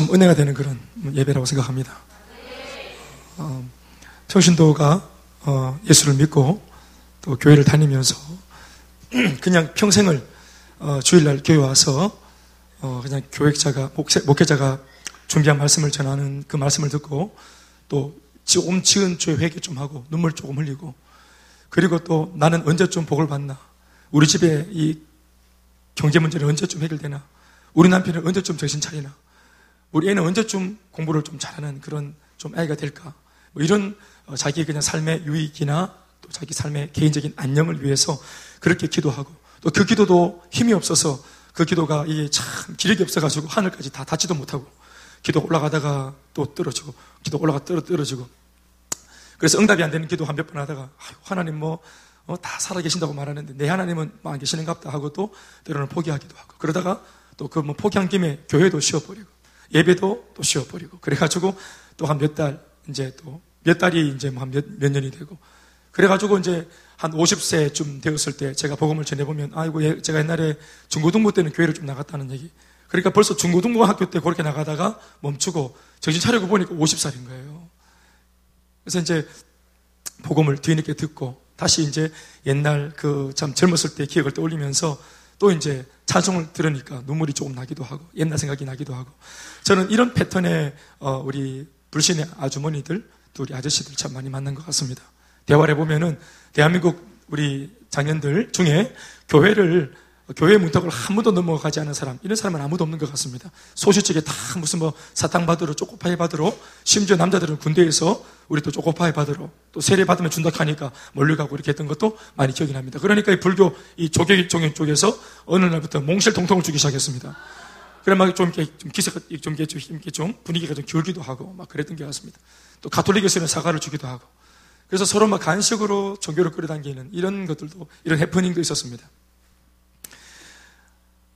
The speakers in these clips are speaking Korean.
참 은혜가 되는 그런 예배라고 생각합니다. 어, 청신도가 어, 예수를 믿고 또 교회를 다니면서 그냥 평생을 어, 주일날 교회 와서 어, 그냥 교회자가 목회, 자가 준비한 말씀을 전하는 그 말씀을 듣고 또온 지은 죄 회개 좀 하고 눈물 조금 흘리고 그리고 또 나는 언제쯤 복을 받나? 우리 집에 이 경제 문제는 언제쯤 해결되나? 우리 남편은 언제쯤 정신 차리나 우리 애는 언제쯤 공부를 좀 잘하는 그런 좀 아이가 될까? 뭐 이런 어, 자기 그냥 삶의 유익이나 또 자기 삶의 개인적인 안녕을 위해서 그렇게 기도하고 또 그 기도도 힘이 없어서 그 기도가 이게 참 기력이 없어가지고 하늘까지 다 닿지도 못하고 기도 올라가다가 또 떨어지고 기도 올라가 떨어 떨어지고. 그래서 응답이 안 되는 기도 한 몇 번 하다가 하나님 뭐다 어, 살아 계신다고 말하는데 내 하나님은 뭐 안 계시는갑다 하고 또 때로는 포기하기도 하고. 그러다가 또 그 뭐 포기한 김에 교회도 쉬어버리고 예배도 또 쉬어버리고 그래가지고 또 한 몇 달 이제 또 몇 달이 이제 뭐 한몇 몇 년이 되고 그래가지고 이제 한 50세쯤 되었을 때 제가 복음을 전해보면 아이고 예, 제가 옛날에 중고등부 때는 교회를 좀 나갔다는 얘기. 그러니까 벌써 중고등부 학교 때 그렇게 나가다가 멈추고 정신 차리고 보니까 50살인 거예요. 그래서 이제 복음을 뒤늦게 듣고 다시 이제 옛날 그 참 젊었을 때 기억을 떠올리면서 또 이제 찬송을 들으니까 눈물이 조금 나기도 하고 옛날 생각이 나기도 하고 저는 이런 패턴의 어, 우리 불신의 아주머니들 또 우리 아저씨들 참 많이 만난 것 같습니다. 대화를 해보면은 대한민국 우리 장년들 중에 교회를 교회 문턱을 한 번도 넘어가지 않은 사람 이런 사람은 아무도 없는 것 같습니다. 소시적에 다 무슨 뭐 사탕 받으러 쪼꼬파이 받으러 심지어 남자들은 군대에서 우리 또 쪼꼬파이 받으러 또 세례 받으면 준다 하니까 멀리가고 이렇게 했던 것도 많이 기억이 납니다. 그러니까 이 불교 이 조교 종교 쪽에서 어느 날부터 몽실 통통을 주기 시작했습니다. 그래 막좀 이렇게 좀 기세가 좀, 이렇게 좀 분위기가 좀 기울기도 하고 막 그랬던 게 같습니다. 또 가톨릭에서는 사과를 주기도 하고 그래서 서로 막 간식으로 종교를 끌어당기는 이런 것들도 이런 해프닝도 있었습니다.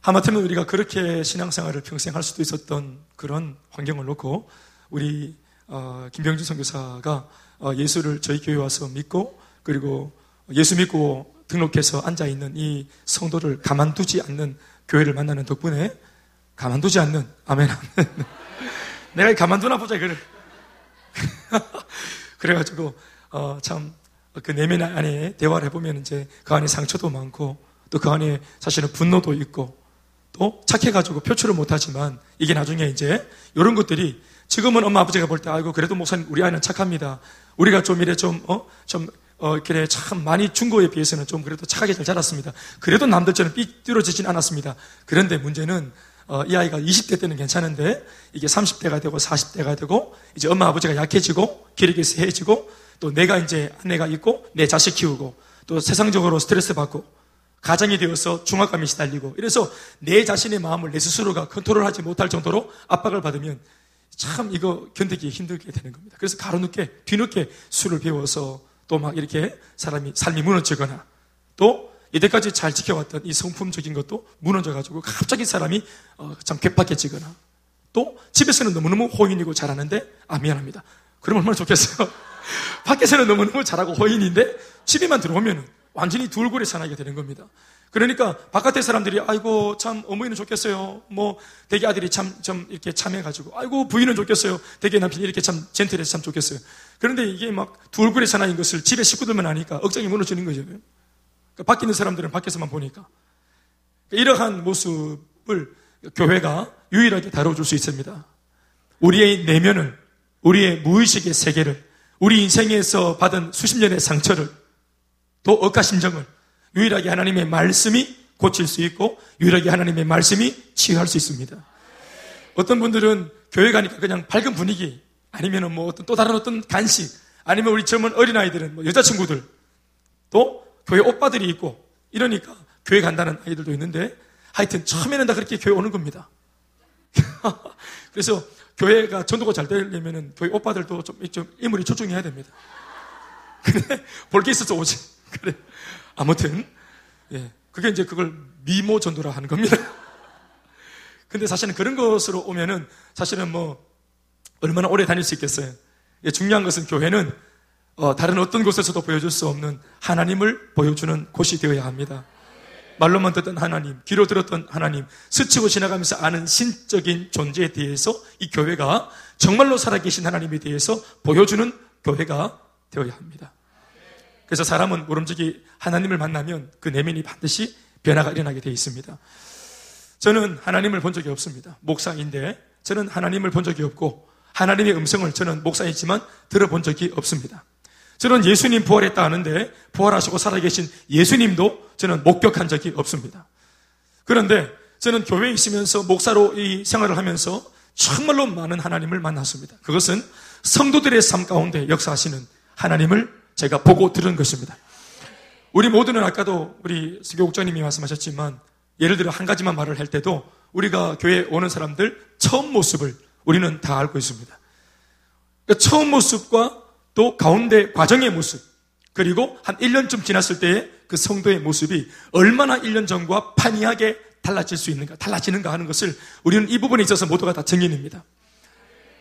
하마터면 우리가 그렇게 신앙생활을 평생 할 수도 있었던 그런 환경을 놓고 우리 어, 김병준 선교사가 어, 예수를 저희 교회 와서 믿고 그리고 예수 믿고 등록해서 앉아 있는 이 성도를 가만두지 않는 교회를 만나는 덕분에 가만두지 않는 아멘 아멘. 내가 가만두나 보자 그래 그래가지고 어, 참그 내면 안에 대화를 해보면 이제 그 안에 상처도 많고 또 그 안에 사실은 분노도 있고 또 착해가지고 표출을 못하지만 이게 나중에 이제 이런 것들이 지금은 엄마 아버지가 볼 때 아이고 그래도 목사님 우리 아이는 착합니다. 우리가 좀 이래 좀어좀 어, 그래, 참, 많이 준 거에 비해서는 좀 그래도 착하게 잘 자랐습니다. 그래도 남들처럼 삐뚤어지진 않았습니다. 그런데 문제는, 어, 이 아이가 20대 때는 괜찮은데, 이게 30대가 되고 40대가 되고, 이제 엄마 아버지가 약해지고, 기력이 세해지고, 또 내가 이제 아내가 있고, 내 자식 키우고, 또 세상적으로 스트레스 받고, 가정이 되어서 중압감이 시달리고 이래서 내 자신의 마음을 내 스스로가 컨트롤하지 못할 정도로 압박을 받으면 참 이거 견디기 힘들게 되는 겁니다. 그래서 가로늦게 뒤늦게 술을 배워서 또 막 이렇게 사람이 삶이 무너지거나 또 이때까지 잘 지켜왔던 이 성품적인 것도 무너져가지고 갑자기 사람이 어, 참 괴팍해지거나 또 집에서는 너무너무 호인이고 잘하는데 아 미안합니다. 그럼 얼마나 좋겠어요. 밖에서는 너무너무 잘하고 호인인데 집에만 들어오면 완전히 둘골이 사나이가 되는 겁니다. 그러니까 바깥의 사람들이 아이고 참 어머니는 좋겠어요. 뭐 대개 아들이 참 좀 이렇게 참해가지고 아이고 부인은 좋겠어요. 대개 남편이 이렇게 참 젠틀해서 참 좋겠어요. 그런데 이게 막 두 얼굴의 사나이인 것을 집에 식구들만 아니까 억장이 무너지는 거죠. 그러니까 밖에 있는 사람들은 밖에서만 보니까 그러니까 이러한 모습을 교회가 유일하게 다뤄줄 수 있습니다. 우리의 내면을 우리의 무의식의 세계를 우리 인생에서 받은 수십 년의 상처를 또 억가심정을 유일하게 하나님의 말씀이 고칠 수 있고 유일하게 하나님의 말씀이 치유할 수 있습니다. 어떤 분들은 교회 가니까 그냥 밝은 분위기 아니면 뭐 어떤 또 다른 어떤 간식 아니면 우리 젊은 어린아이들은 뭐 여자친구들 또 교회 오빠들이 있고 이러니까 교회 간다는 아이들도 있는데 하여튼 처음에는 다 그렇게 교회 오는 겁니다. 그래서 교회가 전도가 잘 되려면 교회 오빠들도 좀, 좀 인물이 초중해야 됩니다. 그래, 볼게 있어서 오지. 그래. 아무튼, 예. 그게 이제 그걸 미모 전도라 하는 겁니다. 근데 사실은 그런 것으로 오면은 사실은 뭐 얼마나 오래 다닐 수 있겠어요. 예, 중요한 것은 교회는 어, 다른 어떤 곳에서도 보여줄 수 없는 하나님을 보여주는 곳이 되어야 합니다. 말로만 듣던 하나님, 귀로 들었던 하나님, 스치고 지나가면서 아는 신적인 존재에 대해서 이 교회가 정말로 살아계신 하나님에 대해서 보여주는 교회가 되어야 합니다. 그래서 사람은 모름지기 하나님을 만나면 그 내면이 반드시 변화가 일어나게 되어 있습니다. 저는 하나님을 본 적이 없습니다. 목사인데 저는 하나님을 본 적이 없고 하나님의 음성을 저는 목사이지만 들어본 적이 없습니다. 저는 예수님 부활했다 하는데 부활하시고 살아계신 예수님도 저는 목격한 적이 없습니다. 그런데 저는 교회에 있으면서 목사로 이 생활을 하면서 정말로 많은 하나님을 만났습니다. 그것은 성도들의 삶 가운데 역사하시는 하나님을 제가 보고 들은 것입니다. 우리 모두는 아까도 우리 수교국장님이 말씀하셨지만 예를 들어 한 가지만 말을 할 때도 우리가 교회에 오는 사람들 처음 모습을 우리는 다 알고 있습니다. 그러니까 처음 모습과 또 가운데 과정의 모습, 그리고 한 1년쯤 지났을 때의 그 성도의 모습이 얼마나 1년 전과 판이하게 달라질 수 있는가, 달라지는가 하는 것을 우리는 이 부분에 있어서 모두가 다 증인입니다.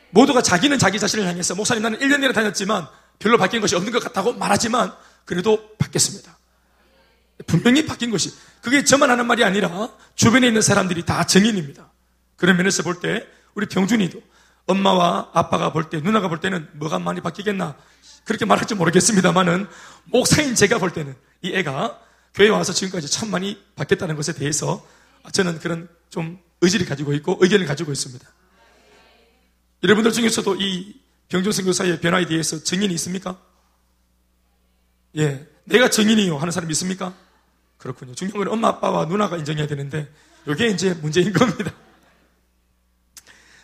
모두가 자기는 자기 자신을 향해서 목사님 나는 1년 내내 다녔지만 별로 바뀐 것이 없는 것 같다고 말하지만 그래도 바뀌었습니다. 분명히 바뀐 것이 그게 저만 하는 말이 아니라 주변에 있는 사람들이 다 증인입니다. 그런 면에서 볼 때 우리 병준이도 엄마와 아빠가 볼 때, 누나가 볼 때는 뭐가 많이 바뀌겠나 그렇게 말할지 모르겠습니다만은 목사인 제가 볼 때는 이 애가 교회 와서 지금까지 참 많이 바뀌었다는 것에 대해서 저는 그런 좀 의지를 가지고 있고 의견을 가지고 있습니다. 여러분들 중에서도 이 병준 선교사의 변화에 대해서 증인이 있습니까? 예, 내가 증인이요 하는 사람 있습니까? 그렇군요. 중요한 건 엄마, 아빠와 누나가 인정해야 되는데 이게 이제 문제인 겁니다.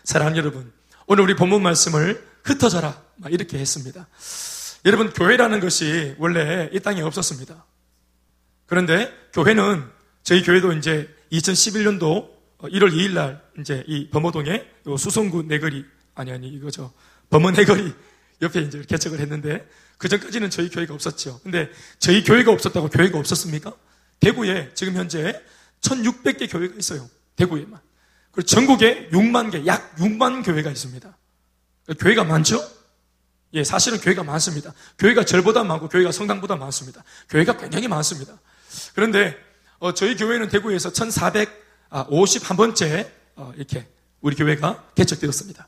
사랑하는 여러분, 오늘 우리 본문 말씀을 흩어져라 이렇게 했습니다. 여러분 교회라는 것이 원래 이 땅에 없었습니다. 그런데 교회는 저희 교회도 이제 2011년도 1월 2일 날 이제 이 범어동에 수성구 내거리 아니 아니 이거죠 범어 내거리 옆에 이제 개척을 했는데 그 전까지는 저희 교회가 없었죠. 근데 저희 교회가 없었다고 교회가 없었습니까? 대구에 지금 현재 1,600개 교회가 있어요. 대구에만. 그리고 전국에 6만 개, 약 6만 교회가 있습니다. 교회가 많죠? 예, 사실은 교회가 많습니다. 교회가 절보다 많고 교회가 성당보다 많습니다. 교회가 굉장히 많습니다. 그런데 어, 저희 교회는 대구에서 1451번째 어, 이렇게 우리 교회가 개척되었습니다.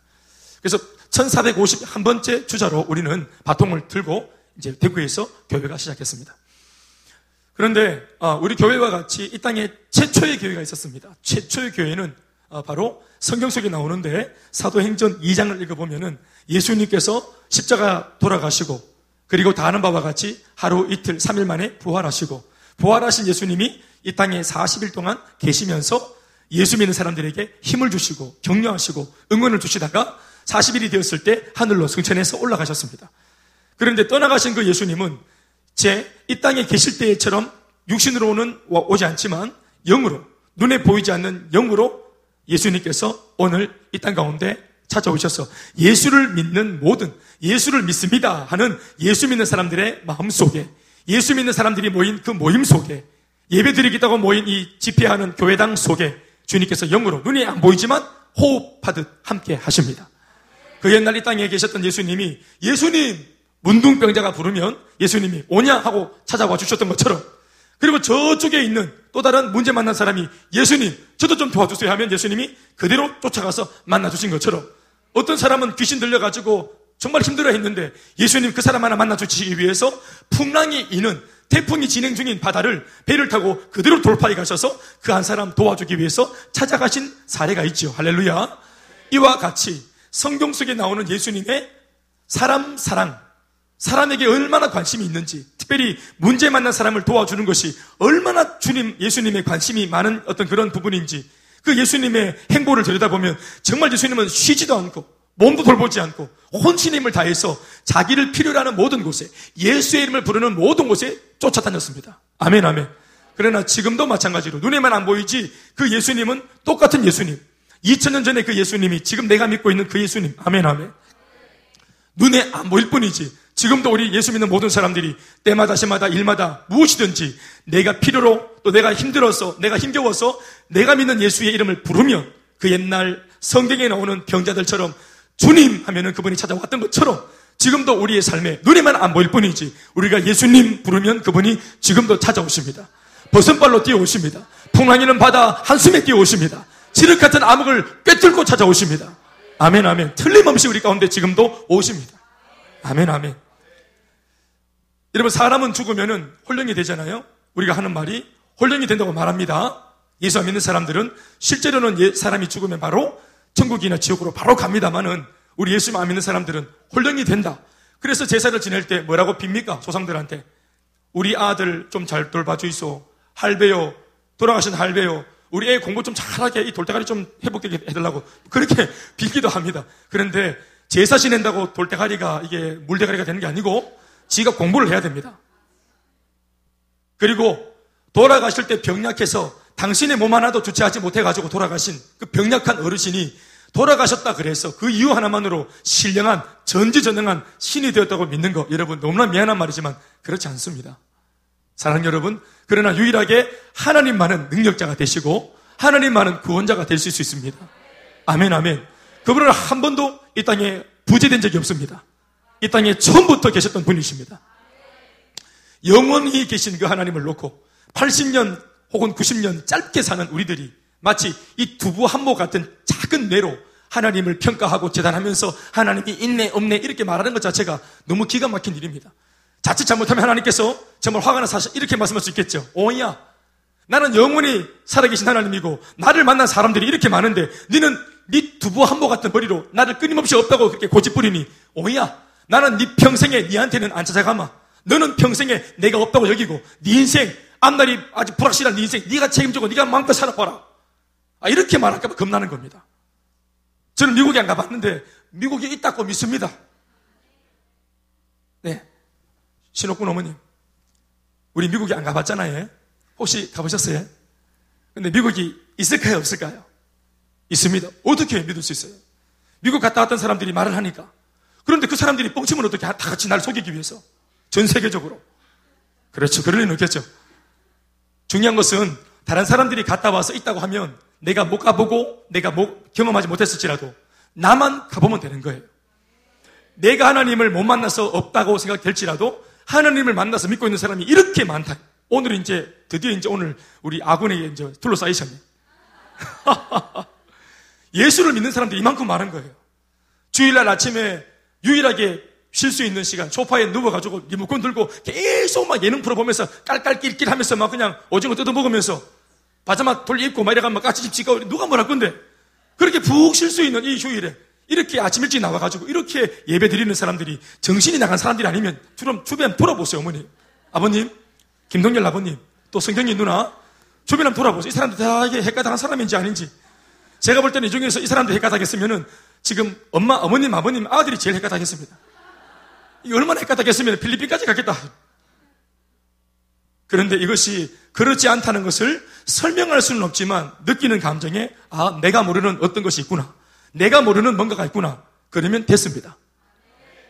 그래서 1451번째 주자로 우리는 바통을 들고 이제 대구에서 교회가 시작했습니다. 그런데 어, 우리 교회와 같이 이 땅에 최초의 교회가 있었습니다. 최초의 교회는 어, 바로 성경 속에 나오는데 사도행전 2장을 읽어보면은 예수님께서 십자가 돌아가시고 그리고 다 아는 바와 같이 하루 이틀 3일 만에 부활하시고 부활하신 예수님이 이 땅에 40일 동안 계시면서 예수 믿는 사람들에게 힘을 주시고 격려하시고 응원을 주시다가 40일이 되었을 때 하늘로 승천해서 올라가셨습니다. 그런데 떠나가신 그 예수님은 제 이 땅에 계실 때처럼 육신으로는 오지 않지만 영으로 눈에 보이지 않는 영으로 예수님께서 오늘 이 땅 가운데 찾아오셔서 예수를 믿는 모든 예수를 믿습니다 하는 예수 믿는 사람들의 마음 속에 예수 믿는 사람들이 모인 그 모임 속에 예배 드리겠다고 모인 이 집회하는 교회당 속에 주님께서 영으로 눈이 안 보이지만 호흡하듯 함께 하십니다. 그 옛날 이 땅에 계셨던 예수님이 예수님 문둥병자가 부르면 예수님이 오냐 하고 찾아와 주셨던 것처럼 그리고 저쪽에 있는 또 다른 문제 만난 사람이 예수님, 저도 좀 도와주세요 하면 예수님이 그대로 쫓아가서 만나주신 것처럼 어떤 사람은 귀신 들려가지고 정말 힘들어 했는데 예수님 그 사람 하나 만나주시기 위해서 풍랑이 이는 태풍이 진행 중인 바다를 배를 타고 그대로 돌파해 가셔서 그 한 사람 도와주기 위해서 찾아가신 사례가 있죠. 할렐루야. 이와 같이 성경 속에 나오는 예수님의 사람 사랑, 사람에게 얼마나 관심이 있는지, 특별히 문제 만난 사람을 도와주는 것이 얼마나 주님, 예수님의 관심이 많은 어떤 그런 부분인지, 그 예수님의 행보를 들여다보면 정말 예수님은 쉬지도 않고, 몸도 돌보지 않고, 혼신 힘을 다해서 자기를 필요로 하는 모든 곳에, 예수의 이름을 부르는 모든 곳에 쫓아다녔습니다. 아멘, 아멘. 그러나 지금도 마찬가지로 눈에만 안 보이지 그 예수님은 똑같은 예수님. 2000년 전에 그 예수님이 지금 내가 믿고 있는 그 예수님. 아멘, 아멘. 눈에 안 보일 뿐이지 지금도 우리 예수 믿는 모든 사람들이 때마다 시마다 일마다 무엇이든지 내가 필요로 또 내가 힘들어서 내가 힘겨워서 내가 믿는 예수의 이름을 부르면 그 옛날 성경에 나오는 병자들처럼 주님 하면은 그분이 찾아왔던 것처럼 지금도 우리의 삶에 눈에만 안 보일 뿐이지 우리가 예수님 부르면 그분이 지금도 찾아오십니다. 버선발로 뛰어오십니다. 풍랑이는 바다 한숨에 뛰어오십니다. 지륵 같은 암흑을 꿰뚫고 찾아오십니다. 아멘, 아멘. 틀림없이 우리 가운데 지금도 오십니다. 아멘, 아멘. 여러분, 사람은 죽으면은 홀령이 되잖아요? 우리가 하는 말이 홀령이 된다고 말합니다. 예수 안 믿는 사람들은 실제로는 예, 사람이 죽으면 바로 천국이나 지옥으로 바로 갑니다만은 우리 예수 안 믿는 사람들은 홀령이 된다. 그래서 제사를 지낼 때 뭐라고 빕니까? 조상들한테. 우리 아들 좀 잘 돌봐주이소. 할배요. 돌아가신 할배요. 우리 애 공부 좀 잘하게 이 돌대가리 좀 회복되게 해달라고 그렇게 빌기도 합니다. 그런데 제사 지낸다고 돌대가리가 이게 물대가리가 되는 게 아니고 지가 공부를 해야 됩니다. 그리고 돌아가실 때 병약해서 당신의 몸 하나도 주체하지 못해가지고 돌아가신 그 병약한 어르신이 돌아가셨다 그래서 그 이유 하나만으로 신령한 전지전능한 신이 되었다고 믿는 거 여러분 너무나 미안한 말이지만 그렇지 않습니다. 사랑하는 여러분 그러나 유일하게 하나님만은 능력자가 되시고 하나님만은 구원자가 될수 있습니다. 아멘 아멘. 그분은 한 번도 이 땅에 부재된 적이 없습니다. 이 땅에 처음부터 계셨던 분이십니다. 영원히 계신 그 하나님을 놓고 80년 혹은 90년 짧게 사는 우리들이 마치 이 두부 한모 같은 작은 뇌로 하나님을 평가하고 재단하면서 하나님이 있네 없네 이렇게 말하는 것 자체가 너무 기가 막힌 일입니다. 자칫 잘못하면 하나님께서 정말 화가 나서 이렇게 말씀할 수 있겠죠. 오야, 나는 영원히 살아계신 하나님이고 나를 만난 사람들이 이렇게 많은데 너는 네 두부 한모 같은 머리로 나를 끊임없이 없다고 그렇게 고집부리니 오야, 나는 네 평생에 네한테는 안 찾아가마. 너는 평생에 내가 없다고 여기고 네 인생 앞날이 아주 불확실한 네 인생 네가 책임지고 네가 마음껏 살아봐라. 아, 이렇게 말할까 봐 겁나는 겁니다. 저는 미국에 안 가봤는데 미국에 있다고 믿습니다. 네. 신옥군 어머님. 우리 미국에 안 가봤잖아요. 혹시 가보셨어요? 근데 미국이 있을까요? 없을까요? 있습니다. 어떻게 믿을 수 있어요? 미국 갔다 왔던 사람들이 말을 하니까. 그런데 그 사람들이 뻥치면 어떻게 다 같이 날 속이기 위해서. 전 세계적으로. 그렇죠. 그럴 리는 없겠죠. 중요한 것은 다른 사람들이 갔다 와서 있다고 하면 내가 못 가보고 내가 못, 경험하지 못했을지라도 나만 가보면 되는 거예요. 내가 하나님을 못 만나서 없다고 생각될지라도 하나님을 만나서 믿고 있는 사람이 이렇게 많다. 오늘 이제 드디어 이제 오늘 우리 아군에게 이제 둘러싸이셨네. 예수를 믿는 사람들이 이만큼 많은 거예요. 주일날 아침에 유일하게 쉴 수 있는 시간, 소파에 누워가지고 리모컨 들고 계속 막 예능 프로 보면서 깔깔낄낄 하면서 막 그냥 오징어 뜯어 먹으면서 바자막 돌 입고 막 이래가면 까치집 지가 누가 뭐랄 건데 그렇게 푹 쉴 수 있는 이 휴일에 이렇게 아침 일찍 나와가지고 이렇게 예배 드리는 사람들이 정신이 나간 사람들이 아니면 주름 주변 돌아보세요 어머니. 아버님 김동열 아버님 또 성경이 누나 주변 한번 돌아보세요. 이 사람들 다 이게 헷가닥한 사람인지 아닌지. 제가 볼 때는 이 중에서 이 사람들 헷가닥했으면은 지금 엄마 어머님 아버님 아들이 제일 헷가닥했습니다. 이 얼마나 헷가닥했으면 필리핀까지 갔겠다. 그런데 이것이 그렇지 않다는 것을 설명할 수는 없지만 느끼는 감정에 아, 내가 모르는 어떤 것이 있구나. 내가 모르는 뭔가가 있구나. 그러면 됐습니다.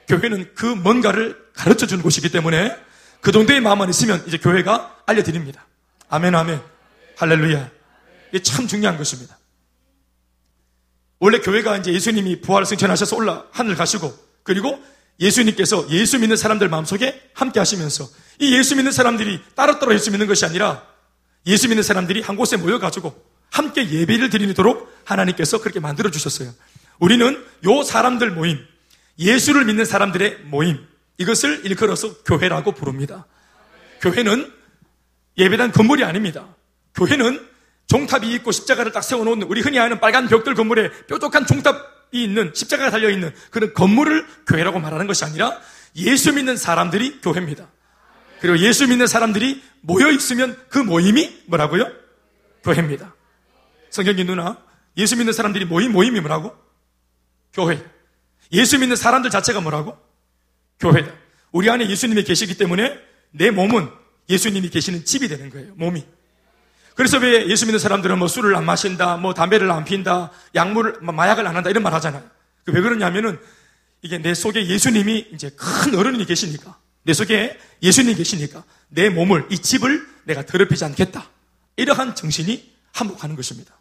교회는 그 뭔가를 가르쳐 주는 곳이기 때문에 그 정도의 마음만 있으면 이제 교회가 알려드립니다. 아멘, 아멘. 할렐루야. 이게 참 중요한 것입니다. 원래 교회가 이제 예수님이 부활 승천하셔서 올라 하늘 가시고 그리고 예수님께서 예수 믿는 사람들 마음속에 함께 하시면서 이 예수 믿는 사람들이 따로따로 예수 믿는 것이 아니라 예수 믿는 사람들이 한 곳에 모여가지고 함께 예배를 드리도록 하나님께서 그렇게 만들어 주셨어요. 우리는 요 사람들 모임, 예수를 믿는 사람들의 모임, 이것을 일컬어서 교회라고 부릅니다. 교회는 예배당 건물이 아닙니다. 교회는 종탑이 있고 십자가를 딱 세워놓는 우리 흔히 아는 빨간 벽돌 건물에 뾰족한 종탑이 있는 십자가가 달려있는 그런 건물을 교회라고 말하는 것이 아니라 예수 믿는 사람들이 교회입니다. 그리고 예수 믿는 사람들이 모여 있으면 그 모임이 뭐라고요? 교회입니다. 성경님 누나, 예수 믿는 사람들이 모임, 모임이 뭐라고? 교회. 예수 믿는 사람들 자체가 뭐라고? 교회다. 우리 안에 예수님이 계시기 때문에 내 몸은 예수님이 계시는 집이 되는 거예요. 몸이. 그래서 왜 예수 믿는 사람들은 뭐 술을 안 마신다, 뭐 담배를 안 핀다, 약물을, 뭐 마약을 안 한다 이런 말 하잖아요. 그왜 그러냐면은 이게 내 속에 예수님이 이제 큰 어른이 계시니까 내 속에 예수님이 계시니까 내 몸을, 이 집을 내가 더럽히지 않겠다. 이러한 정신이 한복하는 것입니다.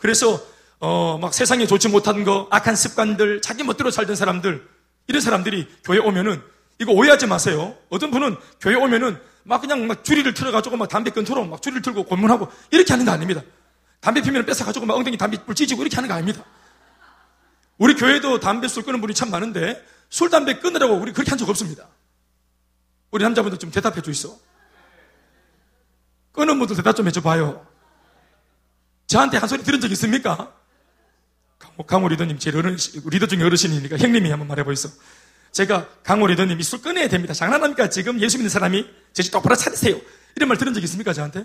그래서, 어, 막 세상에 좋지 못한 거, 악한 습관들, 자기 멋대로 살던 사람들, 이런 사람들이 교회 오면은, 이거 오해하지 마세요. 어떤 분은 교회 오면은 막 그냥 막 주리를 틀어가지고 막 담배 끊도록 막 주리를 틀고 고문하고 이렇게 하는 거 아닙니다. 담배 피면 뺏어가지고 막 엉덩이 담배 불 찌지고 이렇게 하는 거 아닙니다. 우리 교회도 담배 술 끊는 분이 참 많은데 술, 담배 끊으라고 우리 그렇게 한 적 없습니다. 우리 남자분들 좀 대답해 주있어. 끊은 분들 대답 좀 해줘 봐요. 저한테 한 소리 들은 적 있습니까? 강호 리더님, 제 어르신, 리더 중에 어르신이니까 형님이 한번 말해보이소. 제가 강호 리더님 이 술 끊어야 됩니다. 장난합니까? 지금 예수 믿는 사람이 제집 똑바로 차리세요. 이런 말 들은 적 있습니까? 저한테?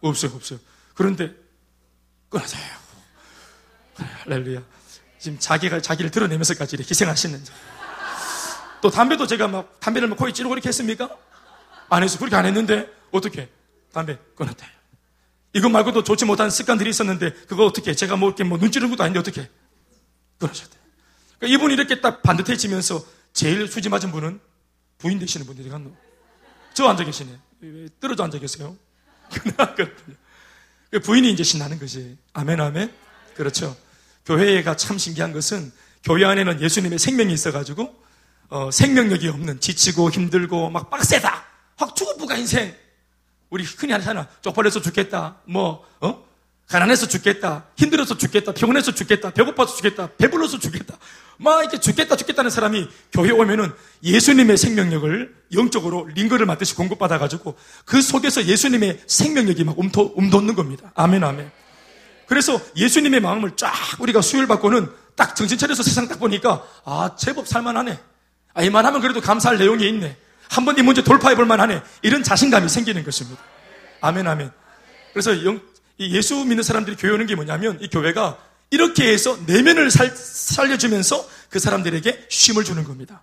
없어요, 없어요. 그런데 끊어져요. 할렐루야. 지금 자기가 자기를 드러내면서까지 이렇게 희생하시는. 또 담배도 제가 막 담배를 막 코에 찌르고 이렇게 했습니까? 안 했어. 그렇게 안 했는데 어떻게? 담배 끊었대요. 이거 말고도 좋지 못한 습관들이 있었는데 그거 어떻게? 제가 뭐 이렇게 뭐눈 찌르는 것도 아닌데 어떻게? 끊어졌대요. 그러니까 이분이 이렇게 딱 반듯해지면서 제일 수지 맞은 분은 부인 되시는 분들이 갔노. 저 앉아 계시네. 떨어져 앉아 계세요. 그 부인이 이제 신나는 거지. 아멘, 아멘. 그렇죠. 교회가 참 신기한 것은 교회 안에는 예수님의 생명이 있어가지고 어, 생명력이 없는 지치고 힘들고 막 빡세다. 확 죽어부가 인생. 우리 흔히 하잖아. 쪽팔려서 죽겠다. 뭐 어? 가난해서 죽겠다. 힘들어서 죽겠다. 피곤해서 죽겠다. 배고파서 죽겠다. 배불러서 죽겠다. 막 이렇게 죽겠다 죽겠다는 사람이 교회 오면은 예수님의 생명력을 영적으로 링거를 맞듯이 공급받아가지고 그 속에서 예수님의 생명력이 막 움도, 움돋는 겁니다. 아멘, 아멘. 그래서 예수님의 마음을 쫙 우리가 수혈받고는 딱 정신 차려서 세상 딱 보니까 아, 제법 살만하네. 아, 이만하면 그래도 감사할 내용이 있네. 한번 이 문제 돌파해 볼 만하네. 이런 자신감이 생기는 것입니다. 아멘, 아멘. 그래서 영, 예수 믿는 사람들이 교회 오는 게 뭐냐면 이 교회가 이렇게 해서 내면을 살, 살려주면서 그 사람들에게 쉼을 주는 겁니다.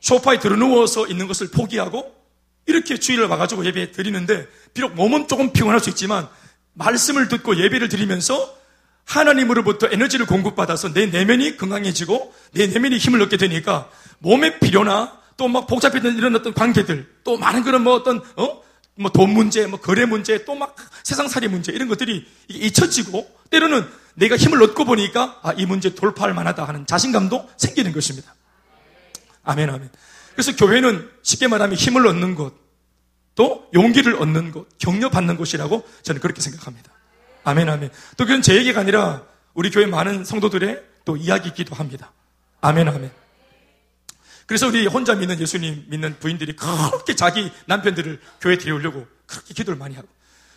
소파에 들어누워서 있는 것을 포기하고 이렇게 주일을 와가지고 예배 드리는데 비록 몸은 조금 피곤할 수 있지만 말씀을 듣고 예배를 드리면서 하나님으로부터 에너지를 공급받아서 내 내면이 건강해지고 내 내면이 힘을 얻게 되니까 몸의 필요나 또 막 복잡했던 이런 어떤 관계들 또 많은 그런 뭐 어떤 어? 뭐 돈 문제, 뭐 거래 문제, 또 막 세상살이 문제 이런 것들이 잊혀지고 때로는 내가 힘을 얻고 보니까 아, 이 문제 돌파할 만하다 하는 자신감도 생기는 것입니다. 아멘, 아멘. 그래서 교회는 쉽게 말하면 힘을 얻는 곳, 또 용기를 얻는 곳, 격려받는 곳이라고 저는 그렇게 생각합니다. 아멘, 아멘. 또 그건 제 얘기가 아니라 우리 교회 많은 성도들의 또 이야기이기도 합니다. 아멘, 아멘. 그래서 우리 혼자 믿는 예수님 믿는 부인들이 그렇게 자기 남편들을 교회 데려오려고 그렇게 기도를 많이 하고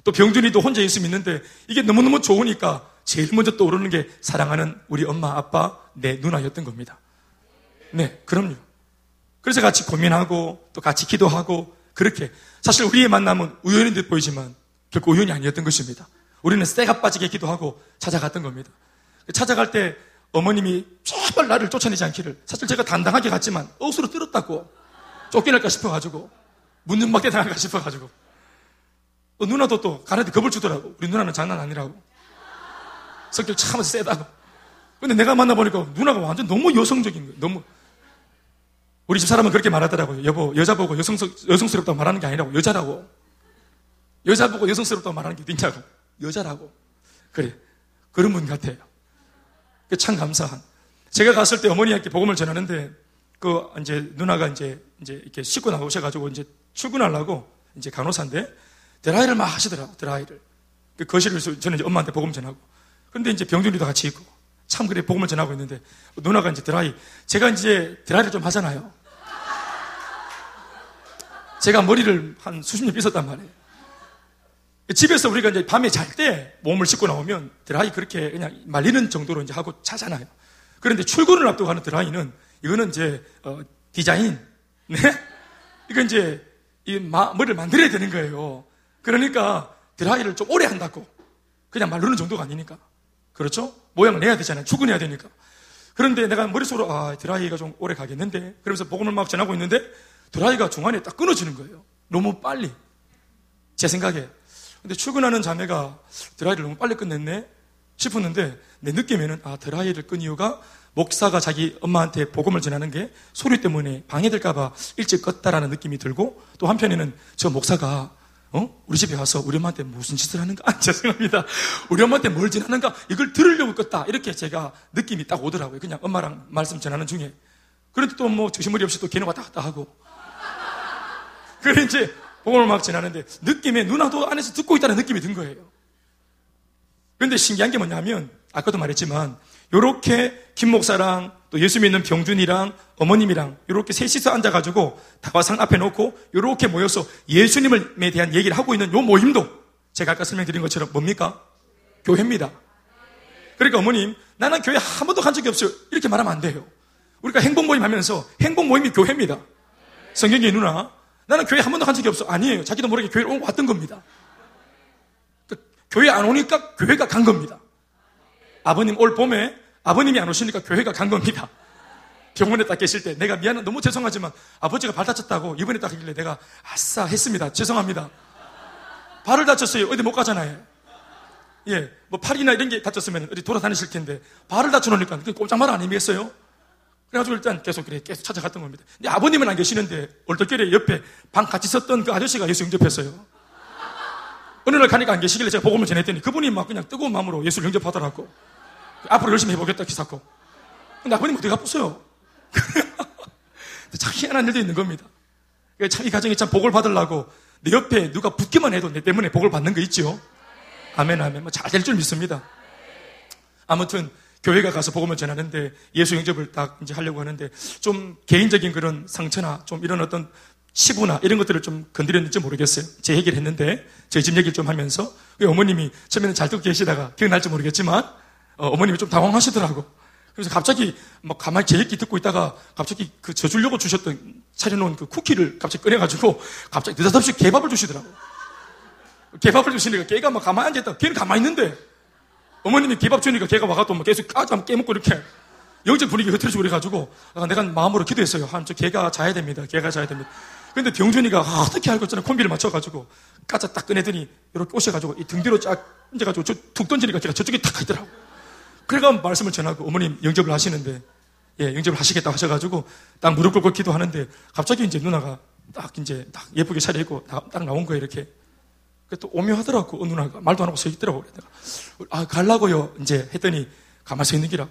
또 병준이도 혼자 예수 믿는데 이게 너무너무 좋으니까 제일 먼저 떠오르는 게 사랑하는 우리 엄마, 아빠, 내 누나였던 겁니다. 네, 그럼요. 그래서 같이 고민하고 또 같이 기도하고 그렇게 사실 우리의 만남은 우연인 듯 보이지만 결코 우연이 아니었던 것입니다. 우리는 쇠가 빠지게 기도하고 찾아갔던 겁니다. 찾아갈 때 어머님이 제발 나를 쫓아내지 않기를. 사실 제가 단단하게 갔지만 억수로 들었다고. 쫓겨날까 싶어가지고 문전박대 당할까 싶어가지고. 또 누나도 또 가는데 겁을 주더라고. 우리 누나는 장난 아니라고. 성격 참 세다고. 근데 내가 만나보니까 누나가 완전 너무 여성적인 거예요. 너무. 우리 집 사람은 그렇게 말하더라고요. 여보 여자 보고 여성스, 여성스럽다고 말하는 게 아니라고. 여자라고. 여자 보고 여성스럽다고 말하는 게 어딨냐고. 여자라고. 그래. 그런 분 같아요 참 감사한. 제가 갔을 때 어머니한테 복음을 전하는데 그 이제 누나가 이제 이제 이렇게 씻고 나오셔가지고 이제 출근하려고 이제 간호사인데 드라이를 막 하시더라고 드라이를. 그 거실에서 저는 이제 엄마한테 복음 전하고. 그런데 이제 병준이도 같이 있고 참 그래 복음을 전하고 있는데 누나가 이제 드라이 제가 이제 드라이를 좀 하잖아요. 제가 머리를 한 수십 년 빗었단 말이에요. 집에서 우리가 이제 밤에 잘 때 몸을 씻고 나오면 드라이 그렇게 그냥 말리는 정도로 이제 하고 자잖아요. 그런데 출근을 앞두고 하는 드라이는 이거는 이제 어, 디자인, 네? 이거 이제 이 마, 머리를 만들어야 되는 거예요. 그러니까 드라이를 좀 오래 한다고. 그냥 말르는 정도가 아니니까. 그렇죠? 모양을 내야 되잖아요. 출근해야 되니까. 그런데 내가 머릿속으로 아 드라이가 좀 오래 가겠는데 그러면서 복음을 막 전하고 있는데 드라이가 중간에 딱 끊어지는 거예요. 너무 빨리. 제 생각에 근데 출근하는 자매가 드라이를 너무 빨리 끝냈네 싶었는데 내 느낌에는 아 드라이를 끈 이유가 목사가 자기 엄마한테 복음을 전하는 게 소리 때문에 방해될까봐 일찍 껐다라는 느낌이 들고 또 한편에는 저 목사가 어? 우리 집에 와서 우리 엄마한테 무슨 짓을 하는가? 아, 죄송합니다. 우리 엄마한테 뭘 전하는가? 이걸 들으려고 껐다. 이렇게 제가 느낌이 딱 오더라고요. 그냥 엄마랑 말씀 전하는 중에. 그런데 또 뭐 정신머리 없이 또 걔는 왔다 갔다 하고. 그래 이제 복음을 막 전하는데 느낌에 누나도 안에서 듣고 있다는 느낌이 든 거예요. 그런데 신기한 게 뭐냐면 아까도 말했지만 요렇게 김 목사랑 또 예수 믿는 병준이랑 어머님이랑 요렇게 셋이서 앉아가지고 다과상 앞에 놓고 요렇게 모여서 예수님에 대한 얘기를 하고 있는 요 모임도 제가 아까 설명드린 것처럼 뭡니까? 교회입니다. 그러니까 어머님 나는 교회 한 번도 간 적이 없어요. 이렇게 말하면 안 돼요. 우리가 행복 모임 하면서 행복 모임이 교회입니다. 성경이 누나 나는 교회 한 번도 간 적이 없어. 아니에요. 자기도 모르게 교회를 왔던 겁니다. 그 교회 안 오니까 교회가 간 겁니다. 아버님 올 봄에 아버님이 안 오시니까 교회가 간 겁니다. 병원에 딱 계실 때 내가 미안해 너무 죄송하지만 아버지가 발 다쳤다고 이번에 딱 하길래 내가 아싸 했습니다. 죄송합니다. 발을 다쳤어요. 어디 못 가잖아요. 예, 뭐 팔이나 이런 게 다쳤으면 어디 돌아다니실 텐데 발을 다쳐놓으니까 꼼짝말 아니겠어요? 그래가지고 일단 계속 그래 계속 찾아갔던 겁니다. 근데 아버님은 안 계시는데 얼떨결에 옆에 방 같이 썼던 그 아저씨가 예수 영접했어요. 어느 날 가니까 안 계시길래 제가 복음을 전했더니 그분이 막 그냥 뜨거운 마음으로 예수를 영접하더라고. 앞으로 열심히 해보겠다 기사코. 근데 아버님 어디 가보세요? 참 희한한 일도 있는 겁니다. 참 이 가정이 참 복을 받으려고 내 옆에 누가 붙기만 해도 내 때문에 복을 받는 거 있죠? 아멘, 아멘. 뭐 잘 될 줄 믿습니다. 아무튼 교회가 가서 복음을 전하는데 예수 영접을 딱 이제 하려고 하는데 좀 개인적인 그런 상처나 좀 이런 어떤 치부나 이런 것들을 좀 건드렸는지 모르겠어요. 제 얘기를 했는데 저희 집 얘기를 좀 하면서 어머님이 처음에는 잘 듣고 계시다가 기억날지 모르겠지만 어, 머님이좀 당황하시더라고. 그래서 갑자기 막 가만히 제 얘기 듣고 있다가 갑자기 그 져주려고 주셨던 차려놓은 그 쿠키를 갑자기 꺼내가지고 갑자기 느닷없이 개밥을 주시더라고. 개밥을 주시니까 걔가 막 가만히 앉아있다. 걔는 가만히 있는데 어머님이 개밥 주니까 걔가 와가지고 막 계속 까지 깨먹고 이렇게 영적 분위기 흐트러지고 그래가지고 아, 내가 마음으로 기도했어요. 한저 개가 자야 됩니다. 개가 자야 됩니다. 근데 병준이가 아, 어떻게 알고 있잖아. 콤비를 맞춰가지고 까자 딱 꺼내더니 이렇게 오셔가지고 이 등 뒤로 쫙 앉아가지고 저 툭 던지니까 걔가 저쪽에 탁 가있더라고. 그래가 말씀을 전하고 어머님 영접을 하시는데 예, 영접을 하시겠다 하셔가지고 딱 무릎 꿇고 기도하는데 갑자기 이제 누나가 딱 이제 딱 예쁘게 차려입고 딱 나온 거예요 이렇게. 또 오묘하더라고 어, 누나가 말도 안 하고 서 있더라고 내가 아 갈라고요 이제 했더니 가만히 서 있는 기라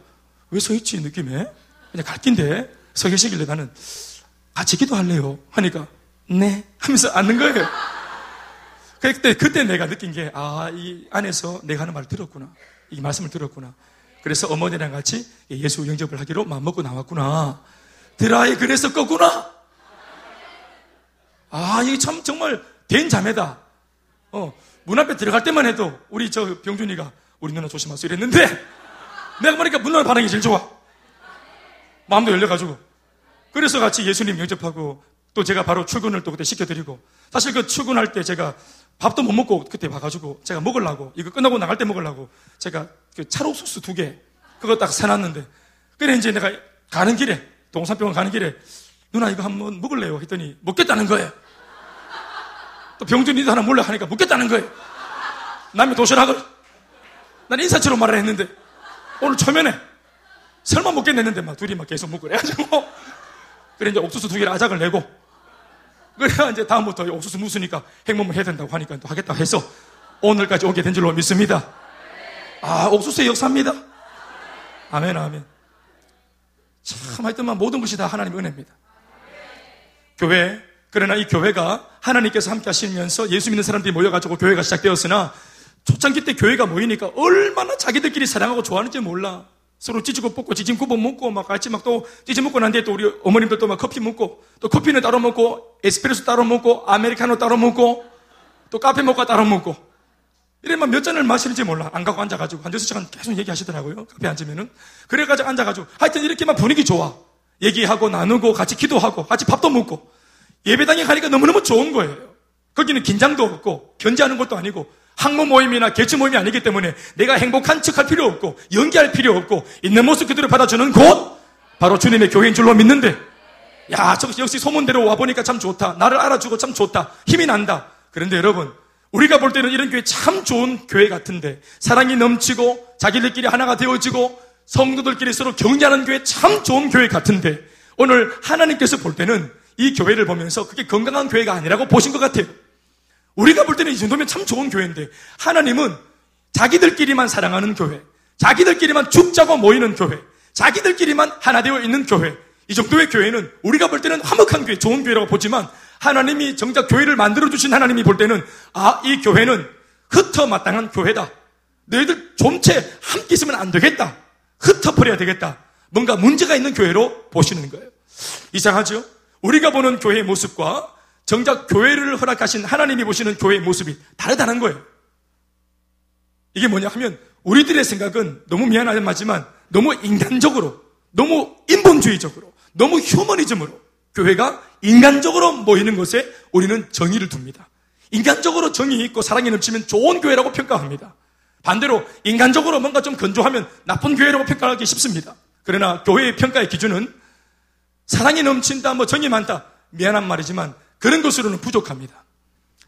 왜 서 있지 느낌에 그냥 갈 긴데 서 계시길래 나는 같이 기도할래요 하니까 네 하면서 앉는 거예요. 그때 그때 내가 느낀 게 아 이 안에서 내가 하는 말을 들었구나 이 말씀을 들었구나. 그래서 어머니랑 같이 예수 영접을 하기로 마음먹고 나왔구나. 드라이 그래서 껐구나. 아, 이게 참 정말 된 자매다. 어, 문 앞에 들어갈 때만 해도 우리 저 병준이가 우리 누나 조심하세요 이랬는데 내가 보니까 문 누나 반응이 제일 좋아. 마음도 열려가지고. 그래서 같이 예수님 영접하고 또 제가 바로 출근을 또 그때 시켜드리고 사실 그 출근할 때 제가 밥도 못 먹고 그때 봐가지고 제가 먹으려고 이거 끝나고 나갈 때 먹으려고 제가 그 찰옥수수 두 개 그거 딱 사놨는데 그래 이제 내가 가는 길에 동산병원 가는 길에 누나 이거 한번 먹을래요 했더니 먹겠다는 거예요 또 병준이도 하나 몰래 하니까 먹겠다는 거예요 남의 도시락을 난 인사처럼 말을 했는데 오늘 초면에 설마 먹겠냈는데 막 둘이 막 계속 먹고 그래가지고 그래 이제 옥수수 두 개를 아작을 내고 그래야 이제 다음부터 옥수수 무수니까 핵몸을 해야 된다고 하니까 또 하겠다고 해서 오늘까지 오게 된 줄로 믿습니다. 아, 옥수수의 역사입니다. 아멘, 아멘. 참, 하여튼만 모든 것이 다 하나님의 은혜입니다. 교회, 그러나 이 교회가 하나님께서 함께 하시면서 예수 믿는 사람들이 모여가지고 교회가 시작되었으나 초창기 때 교회가 모이니까 얼마나 자기들끼리 사랑하고 좋아하는지 몰라. 서로 찢고 뽑고 지짐 굽어 먹고 막 같이 막 또 찢어 먹고 난 뒤에 또 우리 어머님들 또 막 커피 먹고 또 커피는 따로 먹고 에스프레소 따로 먹고 아메리카노 따로 먹고 또 카페 먹고 따로 먹고. 이래만 몇 잔을 마시는지 몰라. 안 가고 앉아가지고. 한 여섯 시간 계속 얘기하시더라고요. 카페 앉으면은. 그래가지고 앉아가지고. 하여튼 이렇게만 분위기 좋아. 얘기하고 나누고 같이 기도하고 같이 밥도 먹고 예배당에 가니까 너무너무 좋은 거예요 거기는 긴장도 없고 견제하는 것도 아니고 학모 모임이나 개츠 모임이 아니기 때문에 내가 행복한 척할 필요 없고 연기할 필요 없고 있는 모습 그대로 받아주는 곳 바로 주님의 교회인 줄로 믿는데 야, 저 역시 소문대로 와보니까 참 좋다. 나를 알아주고 참 좋다. 힘이 난다. 그런데 여러분, 우리가 볼 때는 이런 교회 참 좋은 교회 같은데 사랑이 넘치고 자기들끼리 하나가 되어지고 성도들끼리 서로 격려하는 교회 참 좋은 교회 같은데 오늘 하나님께서 볼 때는 이 교회를 보면서 그게 건강한 교회가 아니라고 보신 것 같아요. 우리가 볼 때는 이 정도면 참 좋은 교회인데 하나님은 자기들끼리만 사랑하는 교회, 자기들끼리만 죽자고 모이는 교회, 자기들끼리만 하나 되어 있는 교회. 이 정도의 교회는 우리가 볼 때는 화목한 교회, 좋은 교회라고 보지만 하나님이 정작 교회를 만들어 주신 하나님이 볼 때는, 아, 이 교회는 흩어 마땅한 교회다. 너희들 좀체 함께 있으면 안 되겠다. 흩어버려야 되겠다. 뭔가 문제가 있는 교회로 보시는 거예요. 이상하죠? 우리가 보는 교회의 모습과 정작 교회를 허락하신 하나님이 보시는 교회의 모습이 다르다는 거예요. 이게 뭐냐 하면 우리들의 생각은 너무 미안하지만 너무 인간적으로, 너무 인본주의적으로, 너무 휴머니즘으로 교회가 인간적으로 모이는 것에 우리는 정의를 둡니다. 인간적으로 정의 있고 사랑이 넘치면 좋은 교회라고 평가합니다. 반대로 인간적으로 뭔가 좀 건조하면 나쁜 교회라고 평가하기 쉽습니다. 그러나 교회의 평가의 기준은 사랑이 넘친다, 뭐 정이 많다. 미안한 말이지만 그런 것으로는 부족합니다.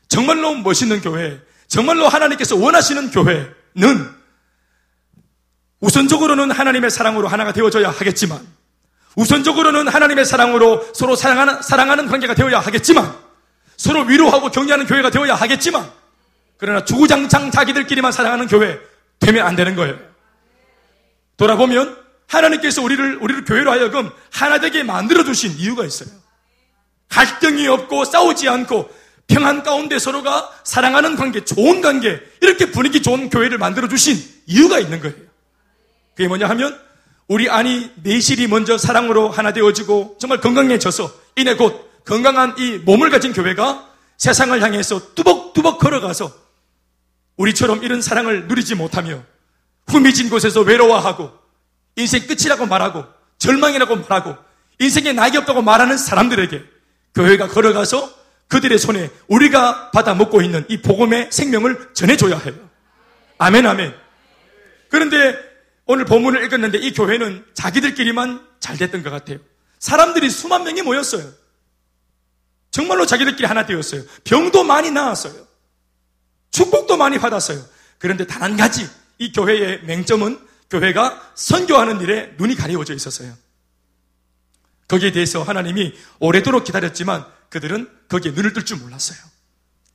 정말로 멋있는 교회, 정말로 하나님께서 원하시는 교회는 우선적으로는 하나님의 사랑으로 하나가 되어져야 하겠지만 우선적으로는 하나님의 사랑으로 서로 사랑하는, 사랑하는 관계가 되어야 하겠지만 서로 위로하고 격려하는 교회가 되어야 하겠지만 그러나 주구장창 자기들끼리만 사랑하는 교회 되면 안 되는 거예요. 돌아보면 하나님께서 우리를 우리를 교회로 하여금 하나 되게 만들어 주신 이유가 있어요. 갈등이 없고 싸우지 않고 평안 가운데 서로가 사랑하는 관계, 좋은 관계, 이렇게 분위기 좋은 교회를 만들어 주신 이유가 있는 거예요. 그게 뭐냐 하면 우리 안이 내실이 먼저 사랑으로 하나 되어지고 정말 건강해져서 이내 곧 건강한 이 몸을 가진 교회가 세상을 향해서 뚜벅뚜벅 걸어가서 우리처럼 이런 사랑을 누리지 못하며 후미진 곳에서 외로워하고 인생 끝이라고 말하고 절망이라고 말하고 인생에 낙이 없다고 말하는 사람들에게 교회가 걸어가서 그들의 손에 우리가 받아 먹고 있는 이 복음의 생명을 전해줘야 해요. 아멘, 아멘. 그런데 오늘 본문을 읽었는데 이 교회는 자기들끼리만 잘 됐던 것 같아요. 사람들이 수만 명이 모였어요. 정말로 자기들끼리 하나 되었어요. 병도 많이 나았어요. 축복도 많이 받았어요. 그런데 단 한 가지 이 교회의 맹점은 교회가 선교하는 일에 눈이 가려워져 있었어요. 거기에 대해서 하나님이 오래도록 기다렸지만 그들은 거기에 눈을 뜰 줄 몰랐어요.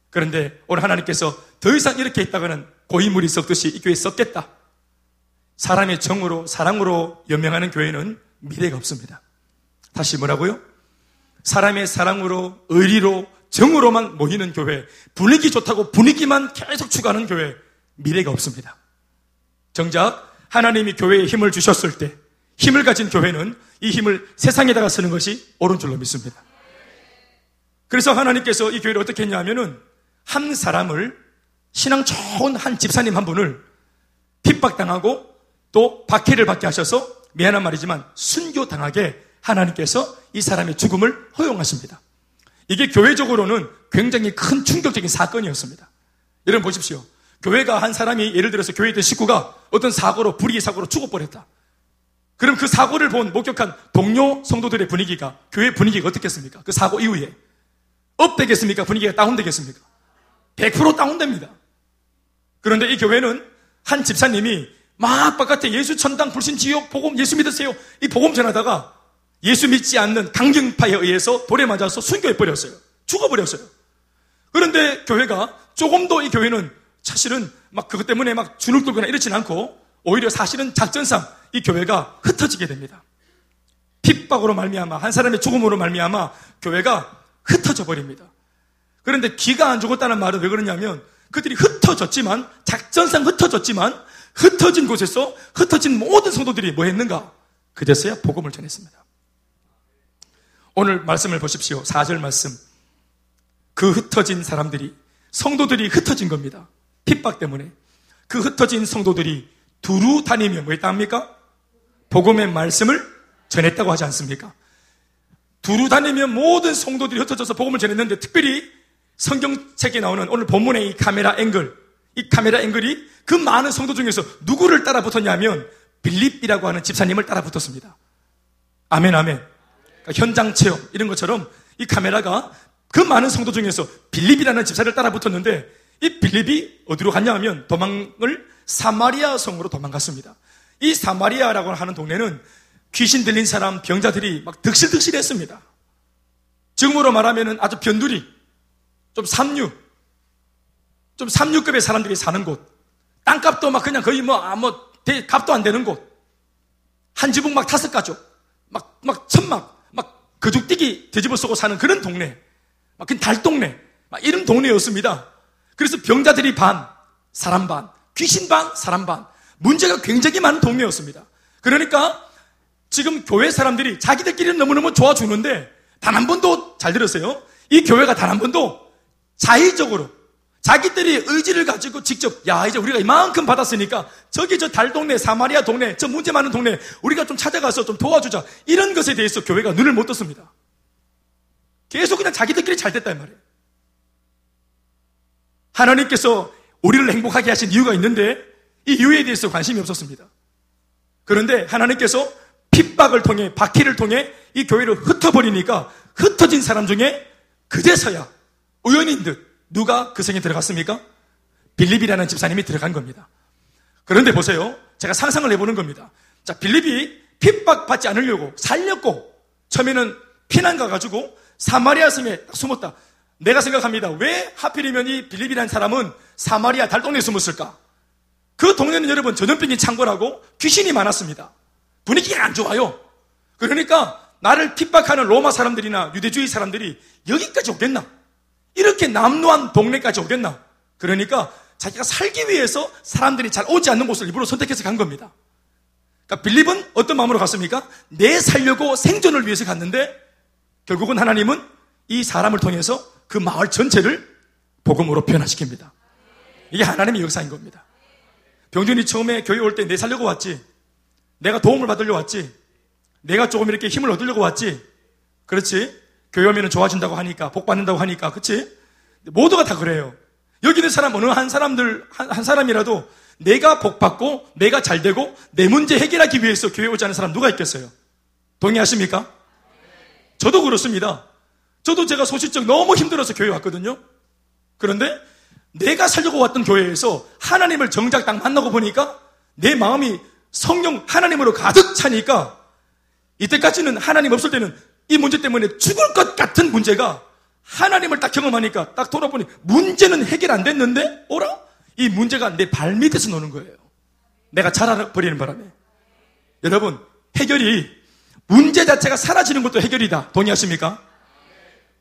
그런데 오늘 하나님께서 더 이상 이렇게 있다가는 고인물이 썩듯이 이 교회에 썩겠다. 사람의 정으로, 사랑으로 연명하는 교회는 미래가 없습니다. 다시 뭐라고요? 사람의 사랑으로, 의리로, 정으로만 모이는 교회, 분위기 좋다고 분위기만 계속 추구하는 교회, 미래가 없습니다. 정작 하나님이 교회에 힘을 주셨을 때, 힘을 가진 교회는 이 힘을 세상에다가 쓰는 것이 옳은 줄로 믿습니다. 그래서 하나님께서 이 교회를 어떻게 했냐면은 한 사람을 신앙 좋은 한 집사님 한 분을 핍박당하고 또 박해를 받게 하셔서 미안한 말이지만 순교당하게 하나님께서 이 사람의 죽음을 허용하십니다. 이게 교회적으로는 굉장히 큰 충격적인 사건이었습니다. 여러분 보십시오. 교회가 한 사람이 예를 들어서 교회에 있던 식구가 어떤 사고로 불의의 사고로 죽어버렸다. 그럼 그 사고를 본 목격한 동료 성도들의 분위기가 교회 분위기가 어떻겠습니까? 그 사고 이후에 업되겠습니까? 분위기가 다운되겠습니까? 100% 다운됩니다. 그런데 이 교회는 한 집사님이 막 바깥에 예수 천당 불신 지옥 복음 예수 믿으세요. 이 복음 전하다가 예수 믿지 않는 강경파에 의해서 돌에 맞아서 순교해 버렸어요. 죽어 버렸어요. 그런데 교회가 조금도 이 교회는 사실은 막 그것 때문에 막 주눅 들거나 이렇진 않고 오히려 사실은 작전상 이 교회가 흩어지게 됩니다. 핍박으로 말미암아 한 사람의 죽음으로 말미암아 교회가 흩어져 버립니다. 그런데 기가 안 죽었다는 말은 왜 그러냐면 그들이 흩어졌지만 작전상 흩어졌지만 흩어진 곳에서 흩어진 모든 성도들이 뭐 했는가? 그제서야 복음을 전했습니다. 오늘 말씀을 보십시오. 4절 말씀. 그 흩어진 사람들이, 성도들이 흩어진 겁니다. 핍박 때문에. 그 흩어진 성도들이 두루 다니며 뭐 했다 합니까? 복음의 말씀을 전했다고 하지 않습니까? 두루 다니며 모든 성도들이 흩어져서 복음을 전했는데 특별히 성경책에 나오는 오늘 본문의 이 카메라 앵글, 이 카메라 앵글이 그 많은 성도 중에서 누구를 따라 붙었냐면 빌립이라고 하는 집사님을 따라 붙었습니다. 아멘, 아멘. 그러니까 현장 체험, 이런 것처럼 이 카메라가 그 많은 성도 중에서 빌립이라는 집사를 따라 붙었는데 이 빌립이 어디로 갔냐 하면 도망을 사마리아 성으로 도망갔습니다. 이 사마리아라고 하는 동네는 귀신 들린 사람, 병자들이 막 득실득실했습니다. 지금으로 말하면 아주 변두리, 좀 삼류, 좀 삼류급의 사람들이 사는 곳. 땅값도 막 그냥 거의 뭐, 아, 뭐, 대, 값도 안 되는 곳. 한 지붕 막 다섯 가족. 막, 막 천막. 막 거죽뛰기 되집어 쓰고 사는 그런 동네. 막 그 달동네, 막 이런 동네였습니다. 그래서 병자들이 반, 사람 반, 귀신 반, 사람 반. 문제가 굉장히 많은 동네였습니다. 그러니까 지금 교회 사람들이 자기들끼리는 너무너무 좋아주는데 단 한 번도 잘 들었어요. 이 교회가 단 한 번도 자의적으로 자기들이 의지를 가지고 직접 야 이제 우리가 이만큼 받았으니까 저기 저 달 동네 사마리아 동네 저 문제 많은 동네 우리가 좀 찾아가서 좀 도와주자 이런 것에 대해서 교회가 눈을 못 떴습니다. 계속 그냥 자기들끼리 잘 됐다 이 말이에요. 하나님께서 우리를 행복하게 하신 이유가 있는데 이 이유에 대해서 관심이 없었습니다. 그런데 하나님께서 핍박을 통해 바퀴를 통해 이 교회를 흩어버리니까 흩어진 사람 중에 그제서야 우연인 듯 누가 그 성에 들어갔습니까? 빌립이라는 집사님이 들어간 겁니다. 그런데 보세요. 제가 상상을 해보는 겁니다. 자, 빌립이 핍박받지 않으려고 살렸고 처음에는 피난 가가지고 사마리아 성에 숨었다. 내가 생각합니다. 왜 하필이면 이 빌립이라는 사람은 사마리아 달동네에 숨었을까? 그 동네는 여러분 전염병이 창궐하고 귀신이 많았습니다. 분위기가 안 좋아요. 그러니까 나를 핍박하는 로마 사람들이나 유대주의 사람들이 여기까지 오겠나? 이렇게 남루한 동네까지 오겠나? 그러니까 자기가 살기 위해서 사람들이 잘 오지 않는 곳을 일부러 선택해서 간 겁니다. 그러니까 빌립은 어떤 마음으로 갔습니까? 내 살려고 생존을 위해서 갔는데 결국은 하나님은 이 사람을 통해서 그 마을 전체를 복음으로 변화시킵니다. 이게 하나님의 역사인 겁니다. 병준이 처음에 교회 올 때 내 살려고 왔지. 내가 도움을 받으려고 왔지. 내가 조금 이렇게 힘을 얻으려고 왔지. 그렇지? 교회 오면 좋아진다고 하니까, 복 받는다고 하니까, 그치? 모두가 다 그래요. 여기 있는 사람, 어느 한 사람들, 한, 한 사람이라도 내가 복 받고, 내가 잘 되고, 내 문제 해결하기 위해서 교회 오지 않은 사람 누가 있겠어요? 동의하십니까? 저도 그렇습니다. 저도 제가 소실적 너무 힘들어서 교회 왔거든요. 그런데 내가 살려고 왔던 교회에서 하나님을 정작 딱 만나고 보니까 내 마음이 성령 하나님으로 가득 차니까 이때까지는 하나님 없을 때는 이 문제 때문에 죽을 것 같은 문제가 하나님을 딱 경험하니까 딱 돌아보니 문제는 해결 안 됐는데 오라? 이 문제가 내 발밑에서 노는 거예요. 내가 자라버리는 바람에. 여러분, 해결이 문제 자체가 사라지는 것도 해결이다. 동의하십니까?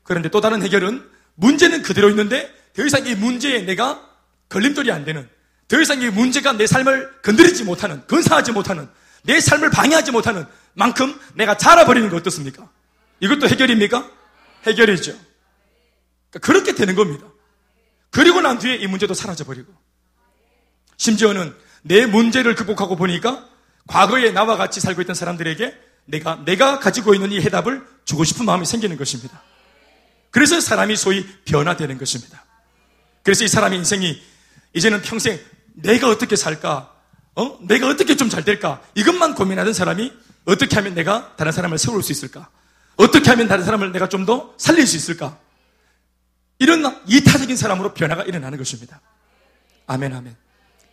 그런데 또 다른 해결은 문제는 그대로 있는데 더 이상 이 문제에 내가 걸림돌이 안 되는 더 이상 이 문제가 내 삶을 건드리지 못하는 근사하지 못하는 내 삶을 방해하지 못하는 만큼 내가 자라버리는 거 어떻습니까? 이것도 해결입니까? 해결이죠. 그러니까 그렇게 되는 겁니다. 그리고 난 뒤에 이 문제도 사라져버리고 심지어는 내 문제를 극복하고 보니까 과거에 나와 같이 살고 있던 사람들에게 내가 내가 가지고 있는 이 해답을 주고 싶은 마음이 생기는 것입니다. 그래서 사람이 소위 변화되는 것입니다. 그래서 이 사람의 인생이 이제는 평생 내가 어떻게 살까? 어? 내가 어떻게 좀 잘 될까? 이것만 고민하던 사람이 어떻게 하면 내가 다른 사람을 세울 수 있을까? 어떻게 하면 다른 사람을 내가 좀 더 살릴 수 있을까? 이런 이타적인 사람으로 변화가 일어나는 것입니다. 아멘, 아멘.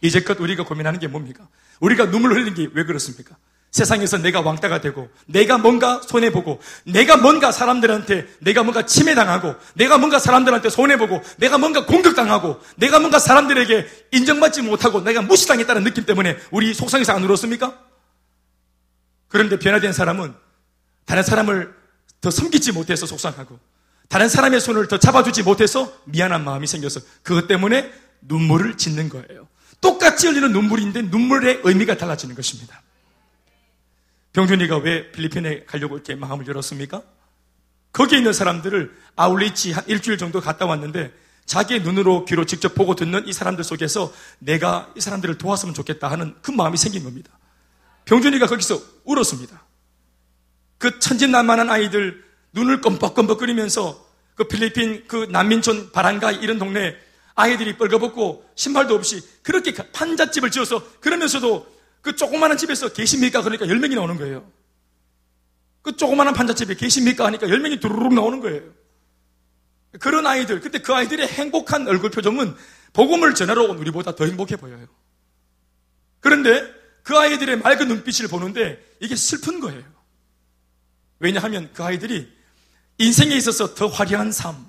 이제껏 우리가 고민하는 게 뭡니까? 우리가 눈물 흘리는 게 왜 그렇습니까? 세상에서 내가 왕따가 되고, 내가 뭔가 손해보고, 내가 뭔가 사람들한테, 내가 뭔가 침해당하고, 내가 뭔가 사람들한테 손해보고, 내가 뭔가 공격당하고, 내가 뭔가 사람들에게 인정받지 못하고, 내가 무시당했다는 느낌 때문에 우리 속상해서 안 울었습니까? 그런데 변화된 사람은 다른 사람을 더 섬기지 못해서 속상하고, 다른 사람의 손을 더 잡아주지 못해서 미안한 마음이 생겨서 그것 때문에 눈물을 짓는 거예요. 똑같이 흘리는 눈물인데 눈물의 의미가 달라지는 것입니다. 병준이가 왜 필리핀에 가려고 이렇게 마음을 열었습니까? 거기에 있는 사람들을 아울리치 한 일주일 정도 갔다 왔는데 자기의 눈으로 귀로 직접 보고 듣는 이 사람들 속에서 내가 이 사람들을 도왔으면 좋겠다 하는 그 마음이 생긴 겁니다. 병준이가 거기서 울었습니다. 그 천진난만한 아이들 눈을 껌뻑껌뻑거리면서 그 필리핀 그 난민촌 바란가 이런 동네 아이들이 뻘거벗고 신발도 없이 그렇게 판잣집을 지어서 그러면서도 그 조그마한 집에서 계십니까? 그러니까 10명이 나오는 거예요. 그 조그마한 판잣집에 계십니까? 하니까 10명이 두루룩 나오는 거예요. 그런 아이들, 그때 그 아이들의 행복한 얼굴 표정은 복음을 전하러 온 우리보다 더 행복해 보여요. 그런데 그 아이들의 맑은 눈빛을 보는데 이게 슬픈 거예요. 왜냐하면 그 아이들이 인생에 있어서 더 화려한 삶,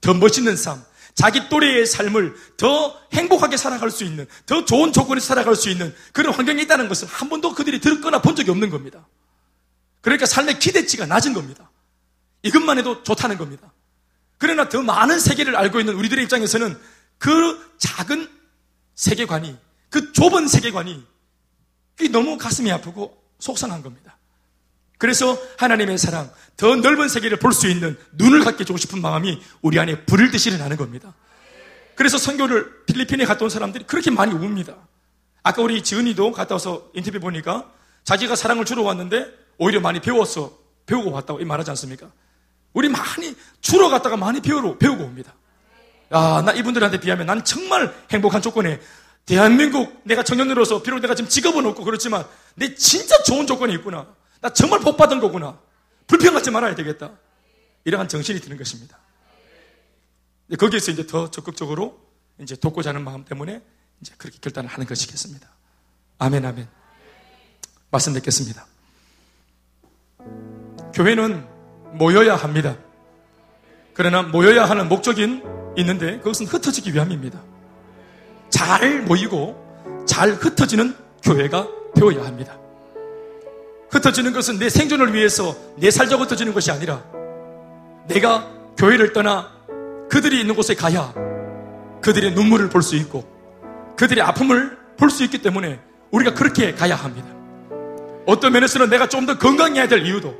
더 멋있는 삶, 자기 또래의 삶을 더 행복하게 살아갈 수 있는, 더 좋은 조건에서 살아갈 수 있는 그런 환경이 있다는 것을 한 번도 그들이 들었거나 본 적이 없는 겁니다. 그러니까 삶의 기대치가 낮은 겁니다. 이것만 해도 좋다는 겁니다. 그러나 더 많은 세계를 알고 있는 우리들의 입장에서는 그 작은 세계관이, 그 좁은 세계관이 너무 가슴이 아프고 속상한 겁니다. 그래서 하나님의 사랑, 더 넓은 세계를 볼 수 있는 눈을 갖게 주고 싶은 마음이 우리 안에 불을 듯이 일어나는 겁니다. 그래서 선교를 필리핀에 갔다 온 사람들이 그렇게 많이 웁니다. 아까 우리 지은이도 갔다 와서 인터뷰 보니까 자기가 사랑을 주러 왔는데 오히려 많이 배웠어. 배우고 왔다고 말하지 않습니까? 우리 많이 주러 갔다가 많이 배우러, 배우고 옵니다. 야, 나 이분들한테 비하면 난 정말 행복한 조건에 대한민국 내가 청년으로서 비록 내가 지금 직업은 없고 그렇지만 내 진짜 좋은 조건이 있구나. 나 정말 복 받은 거구나. 불평 하지 말아야 되겠다. 이러한 정신이 드는 것입니다. 거기에서 이제 더 적극적으로 이제 돕고자 하는 마음 때문에 이제 그렇게 결단을 하는 것이겠습니다. 아멘, 아멘. 말씀 듣겠습니다. 교회는 모여야 합니다. 그러나 모여야 하는 목적인 있는데 그것은 흩어지기 위함입니다. 잘 모이고 잘 흩어지는 교회가 되어야 합니다. 흩어지는 것은 내 생존을 위해서 내 살자고 흩어지는 것이 아니라 내가 교회를 떠나 그들이 있는 곳에 가야 그들의 눈물을 볼 수 있고 그들의 아픔을 볼 수 있기 때문에 우리가 그렇게 가야 합니다. 어떤 면에서는 내가 좀 더 건강해야 될 이유도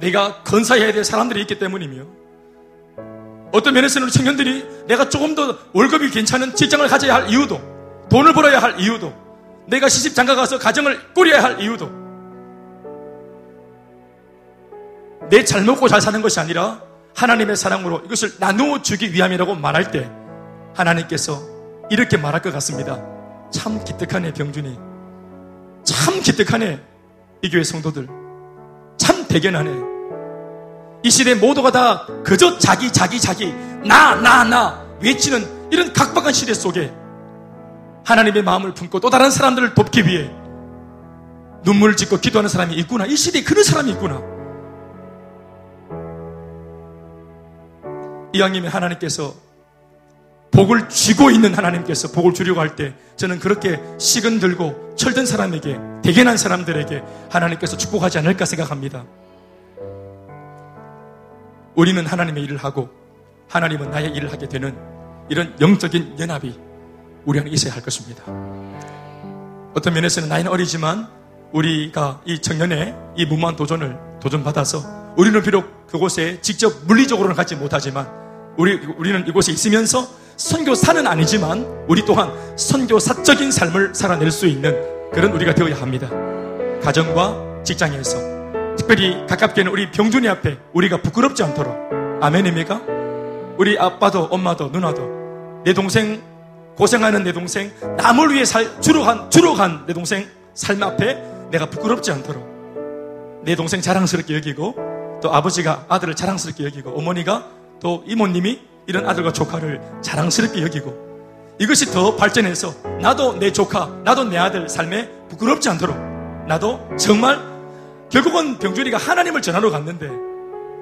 내가 건사해야 될 사람들이 있기 때문이며 어떤 면에서는 청년들이 내가 조금 더 월급이 괜찮은 직장을 가져야 할 이유도 돈을 벌어야 할 이유도 내가 시집 장가 가서 가정을 꾸려야 할 이유도 내 잘 먹고 잘 사는 것이 아니라 하나님의 사랑으로 이것을 나누어 주기 위함이라고 말할 때 하나님께서 이렇게 말할 것 같습니다. 참 기특하네 병준이. 참 기특하네 이 교회 성도들. 참 대견하네. 이 시대 모두가 다 그저 자기 자기 자기 나 나 나 외치는 이런 각박한 시대 속에 하나님의 마음을 품고 또 다른 사람들을 돕기 위해 눈물을 짓고 기도하는 사람이 있구나. 이 시대에 그런 사람이 있구나. 이왕이면 하나님께서 복을 쥐고 있는 하나님께서 복을 주려고 할 때 저는 그렇게 식은 들고 철든 사람에게 대견한 사람들에게 하나님께서 축복하지 않을까 생각합니다. 우리는 하나님의 일을 하고 하나님은 나의 일을 하게 되는 이런 영적인 연합이 우리 안에 있어야 할 것입니다. 어떤 면에서는 나이는 어리지만 우리가 이 청년의 이 무모한 도전을 도전받아서 우리는 비록 그곳에 직접 물리적으로는 가지 못하지만 우리, 우리는 이곳에 있으면서 선교사는 아니지만 우리 또한 선교사적인 삶을 살아낼 수 있는 그런 우리가 되어야 합니다. 가정과 직장에서 특별히 가깝게는 우리 병준이 앞에 우리가 부끄럽지 않도록 아멘입니까? 우리 아빠도 엄마도 누나도 내 동생 고생하는 내 동생 남을 위해 살, 주로 간, 주로 간 내 동생 삶 앞에 내가 부끄럽지 않도록 내 동생 자랑스럽게 여기고 또 아버지가 아들을 자랑스럽게 여기고 어머니가 또 이모님이 이런 아들과 조카를 자랑스럽게 여기고 이것이 더 발전해서 나도 내 조카, 나도 내 아들 삶에 부끄럽지 않도록 나도 정말 결국은 병준이가 하나님을 전하러 갔는데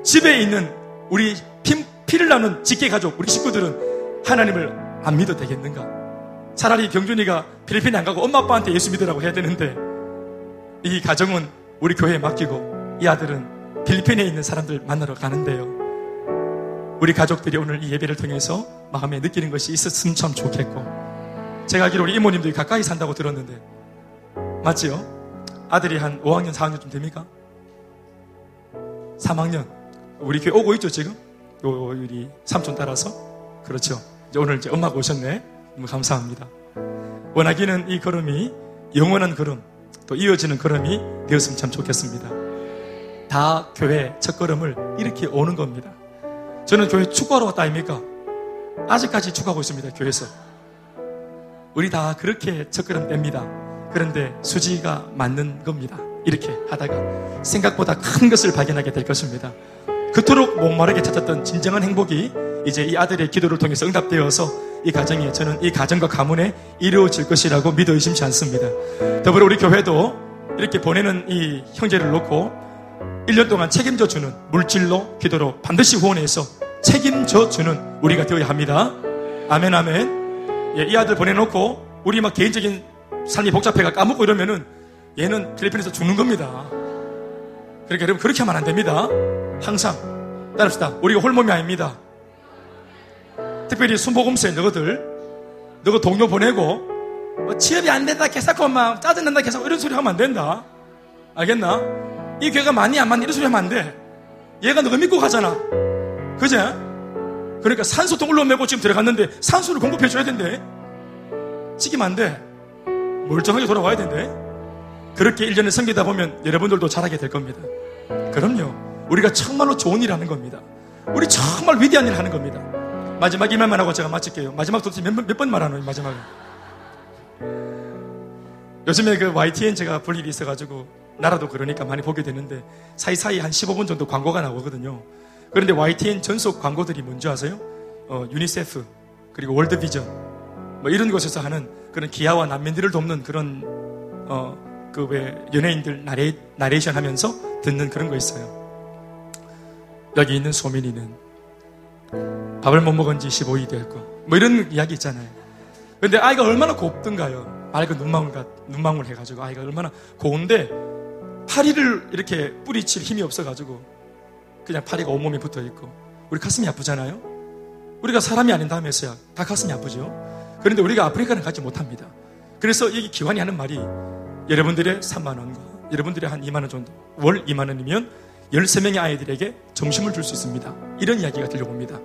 집에 있는 우리 피, 피를 나눈 직계 가족, 우리 식구들은 하나님을 안 믿어도 되겠는가? 차라리 병준이가 필리핀에 안 가고 엄마 아빠한테 예수 믿으라고 해야 되는데 이 가정은 우리 교회에 맡기고 이 아들은 필리핀에 있는 사람들 만나러 가는데요. 우리 가족들이 오늘 이 예배를 통해서 마음에 느끼는 것이 있었으면 참 좋겠고 제가 알기로 우리 이모님들이 가까이 산다고 들었는데 맞지요? 아들이 한 5학년, 4학년쯤 됩니까? 3학년. 우리 교회 오고 있죠 지금? 요 우리 삼촌 따라서? 그렇죠. 이제 오늘 이제 엄마가 오셨네. 너무 감사합니다. 원하기는 이 걸음이 영원한 걸음 또 이어지는 걸음이 되었으면 참 좋겠습니다. 다 교회 첫 걸음을 이렇게 오는 겁니다 저는 교회 축구하러 왔다 아닙니까? 아직까지 축구하고 있습니다, 교회에서. 우리 다 그렇게 첫걸음 뗍니다. 그런데 수지가 맞는 겁니다. 이렇게 하다가 생각보다 큰 것을 발견하게 될 것입니다. 그토록 목마르게 찾았던 진정한 행복이 이제 이 아들의 기도를 통해서 응답되어서 이 가정에 저는 이 가정과 가문에 이루어질 것이라고 믿어 의심치 않습니다. 더불어 우리 교회도 이렇게 보내는 이 형제를 놓고 1년 동안 책임져 주는 물질로 기도로 반드시 후원해서 책임져 주는 우리가 되어야 합니다. 아멘, 아멘. 예, 이 아들 보내놓고 우리 막 개인적인 삶이 복잡해가 까먹고 이러면은 얘는 필리핀에서 죽는 겁니다. 그러니까 여러분 그렇게 하면 안 됩니다. 항상 따릅시다. 우리가 홀몸이 아닙니다. 특별히 순복음세 너희들, 너희 동료 보내고, 뭐 취업이 안 된다, 개사고 막 짜증난다, 개사고 이런 소리 하면 안 된다. 알겠나? 이 교회가 많이 안 맞는 이런 소리 하면 안 돼. 얘가 너가 믿고 가잖아. 그제? 그러니까 산소통 올라오고 지금 들어갔는데 산소를 공급해줘야 된대. 찍으면 안 돼. 멀쩡하게 돌아와야 된대. 그렇게 1년을 섬기다 보면 여러분들도 잘하게 될 겁니다. 그럼요. 우리가 정말로 좋은 일을 하는 겁니다. 우리 정말 위대한 일을 하는 겁니다. 마지막 이 말만 하고 제가 마칠게요. 마지막 도대체 몇, 몇번 말하노, 마지막에. 요즘에 그 YTN 제가 볼 일이 있어가지고 나라도 그러니까 많이 보게 되는데 사이사이 한 15분 정도 광고가 나오거든요. 그런데 YTN 전속 광고들이 뭔지 아세요? 어, 유니세프 그리고 월드비전 뭐 이런 곳에서 하는 그런 기아와 난민들을 돕는 그런 어, 그 왜 연예인들 나레, 나레이션 하면서 듣는 그런 거 있어요. 여기 있는 소민이는 밥을 못 먹은 지 15일 됐고 뭐 이런 이야기 있잖아요. 근데 아이가 얼마나 곱든가요. 맑은 눈망울, 눈망울 해가지고 아이가 얼마나 고운데 파리를 이렇게 뿌리칠 힘이 없어가지고 그냥 파리가 온몸에 붙어 있고 우리 가슴이 아프잖아요. 우리가 사람이 아닌 다음에서야 다 가슴이 아프죠. 그런데 우리가 아프리카는 가지 못합니다. 그래서 여기 기관이 하는 말이 여러분들의 3만 원과 여러분들의 한 2만 원 정도 월 2만 원이면 13명의 아이들에게 점심을 줄 수 있습니다. 이런 이야기가 들려옵니다.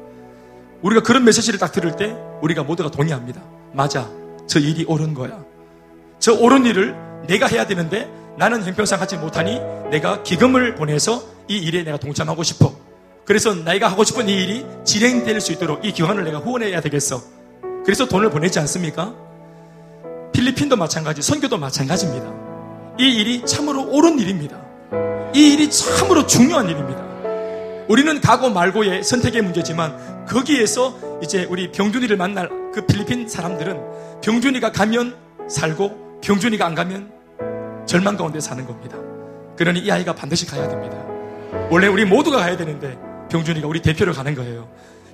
우리가 그런 메시지를 딱 들을 때 우리가 모두가 동의합니다. 맞아. 저 일이 옳은 거야. 저 옳은 일을 내가 해야 되는데 나는 형평상 하지 못하니 내가 기금을 보내서 이 일에 내가 동참하고 싶어. 그래서 내가 하고 싶은 이 일이 진행될 수 있도록 이 기관을 내가 후원해야 되겠어. 그래서 돈을 보내지 않습니까? 필리핀도 마찬가지, 선교도 마찬가지입니다. 이 일이 참으로 옳은 일입니다. 이 일이 참으로 중요한 일입니다. 우리는 가고 말고의 선택의 문제지만 거기에서 이제 우리 병준이를 만날 그 필리핀 사람들은 병준이가 가면 살고 병준이가 안 가면 절망 가운데 사는 겁니다. 그러니 이 아이가 반드시 가야 됩니다. 원래 우리 모두가 가야 되는데 병준이가 우리 대표로 가는 거예요.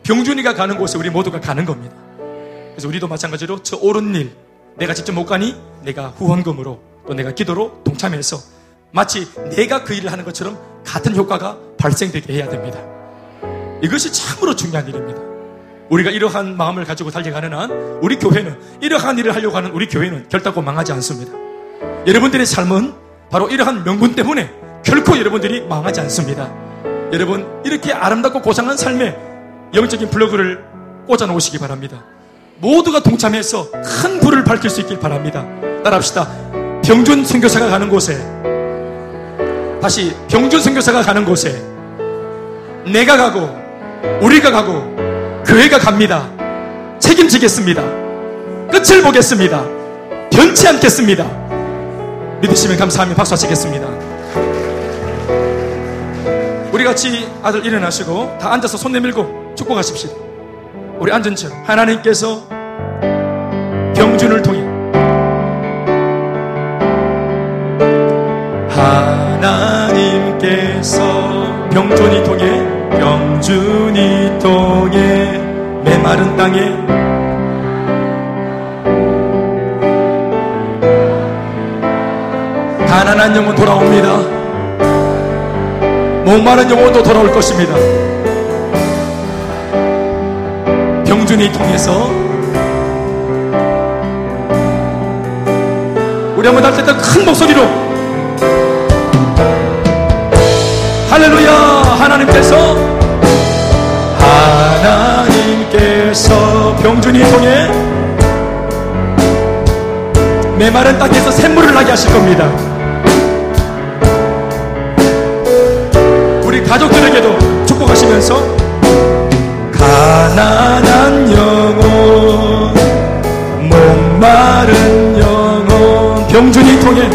병준이가 가는 곳에 우리 모두가 가는 겁니다. 그래서 우리도 마찬가지로 저 옳은 일 내가 직접 못 가니 내가 후원금으로 또 내가 기도로 동참해서 마치 내가 그 일을 하는 것처럼 같은 효과가 발생되게 해야 됩니다. 이것이 참으로 중요한 일입니다. 우리가 이러한 마음을 가지고 달려가는 한 우리 교회는 이러한 일을 하려고 하는 우리 교회는 결단코 망하지 않습니다. 여러분들의 삶은 바로 이러한 명분 때문에 결코 여러분들이 망하지 않습니다. 여러분 이렇게 아름답고 고상한 삶의 영적인 블로그를 꽂아 놓으시기 바랍니다. 모두가 동참해서 큰 불을 밝힐 수 있길 바랍니다. 따라합시다. 병준 선교사가 가는 곳에 다시 병준 선교사가 가는 곳에 내가 가고 우리가 가고 교회가 갑니다. 책임지겠습니다. 끝을 보겠습니다. 변치 않겠습니다. 믿으시면 감사하며 박수 하시겠습니다. 우리 같이 아들 일어나시고 다 앉아서 손 내밀고 축복하십시오. 우리 앉은 채 하나님께서 병준을 통해 하나님께서 병준이 통해 병준이 통해 메마른 땅에 가난한 영혼 돌아옵니다. 목마른 영혼도 돌아올 것입니다. 병준이 통해서 우리 한번 할때큰 목소리로 할렐루야 하나님께서 하나님께서 병준이 통해 메마른 땅에서 샘물을 나게 하실 겁니다. 가족들에게도 축복하시면서 가난한 영혼 목마른 영혼 병준이 통해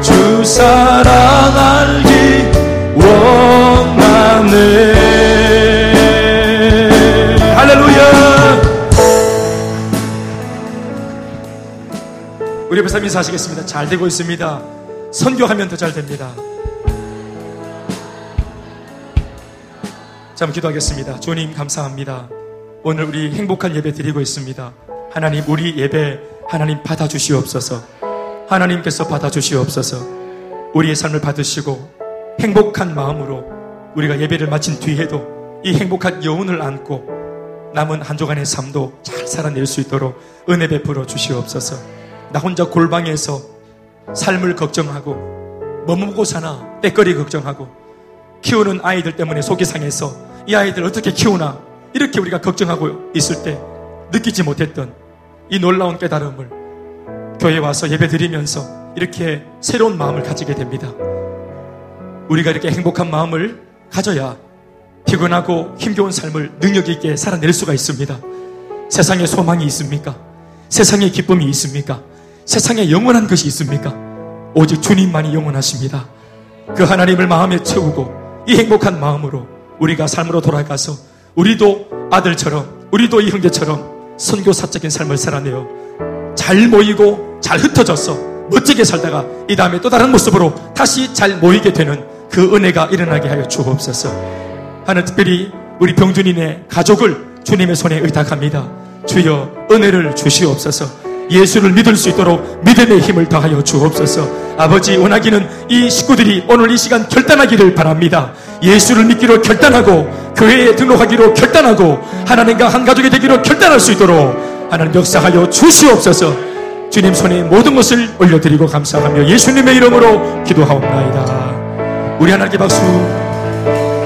주 사랑 알기 원하네. 할렐루야. 우리 옆에 삶 인사하시겠습니다. 잘 되고 있습니다 선교하면 더 잘 됩니다 자, 한번 기도하겠습니다. 주님 감사합니다. 오늘 우리 행복한 예배 드리고 있습니다. 하나님 우리 예배 하나님 받아주시옵소서. 하나님께서 받아주시옵소서. 우리의 삶을 받으시고 행복한 마음으로 우리가 예배를 마친 뒤에도 이 행복한 여운을 안고 남은 한 주간의 삶도 잘 살아낼 수 있도록 은혜 베풀어 주시옵소서. 나 혼자 골방에서 삶을 걱정하고 뭐 먹고 사나 때거리 걱정하고 키우는 아이들 때문에 속이 상해서 이 아이들 어떻게 키우나 이렇게 우리가 걱정하고 있을 때 느끼지 못했던 이 놀라운 깨달음을 교회 와서 예배 드리면서 이렇게 새로운 마음을 가지게 됩니다. 우리가 이렇게 행복한 마음을 가져야 피곤하고 힘겨운 삶을 능력 있게 살아낼 수가 있습니다. 세상에 소망이 있습니까? 세상에 기쁨이 있습니까? 세상에 영원한 것이 있습니까? 오직 주님만이 영원하십니다. 그 하나님을 마음에 채우고 이 행복한 마음으로 우리가 삶으로 돌아가서 우리도 아들처럼 우리도 이 형제처럼 선교사적인 삶을 살아내어 잘 모이고 잘 흩어져서 멋지게 살다가 이 다음에 또 다른 모습으로 다시 잘 모이게 되는 그 은혜가 일어나게 하여 주옵소서. 하는 특별히 우리 병준인의 가족을 주님의 손에 의탁합니다. 주여 은혜를 주시옵소서. 예수를 믿을 수 있도록 믿음의 힘을 더하여 주옵소서. 아버지 원하기는 이 식구들이 오늘 이 시간 결단하기를 바랍니다. 예수를 믿기로 결단하고 교회에 등록하기로 결단하고 하나님과 한 가족이 되기로 결단할 수 있도록 하나님 역사하여 주시옵소서. 주님 손에 모든 것을 올려드리고 감사하며 예수님의 이름으로 기도하옵나이다. 우리 하나님께 박수.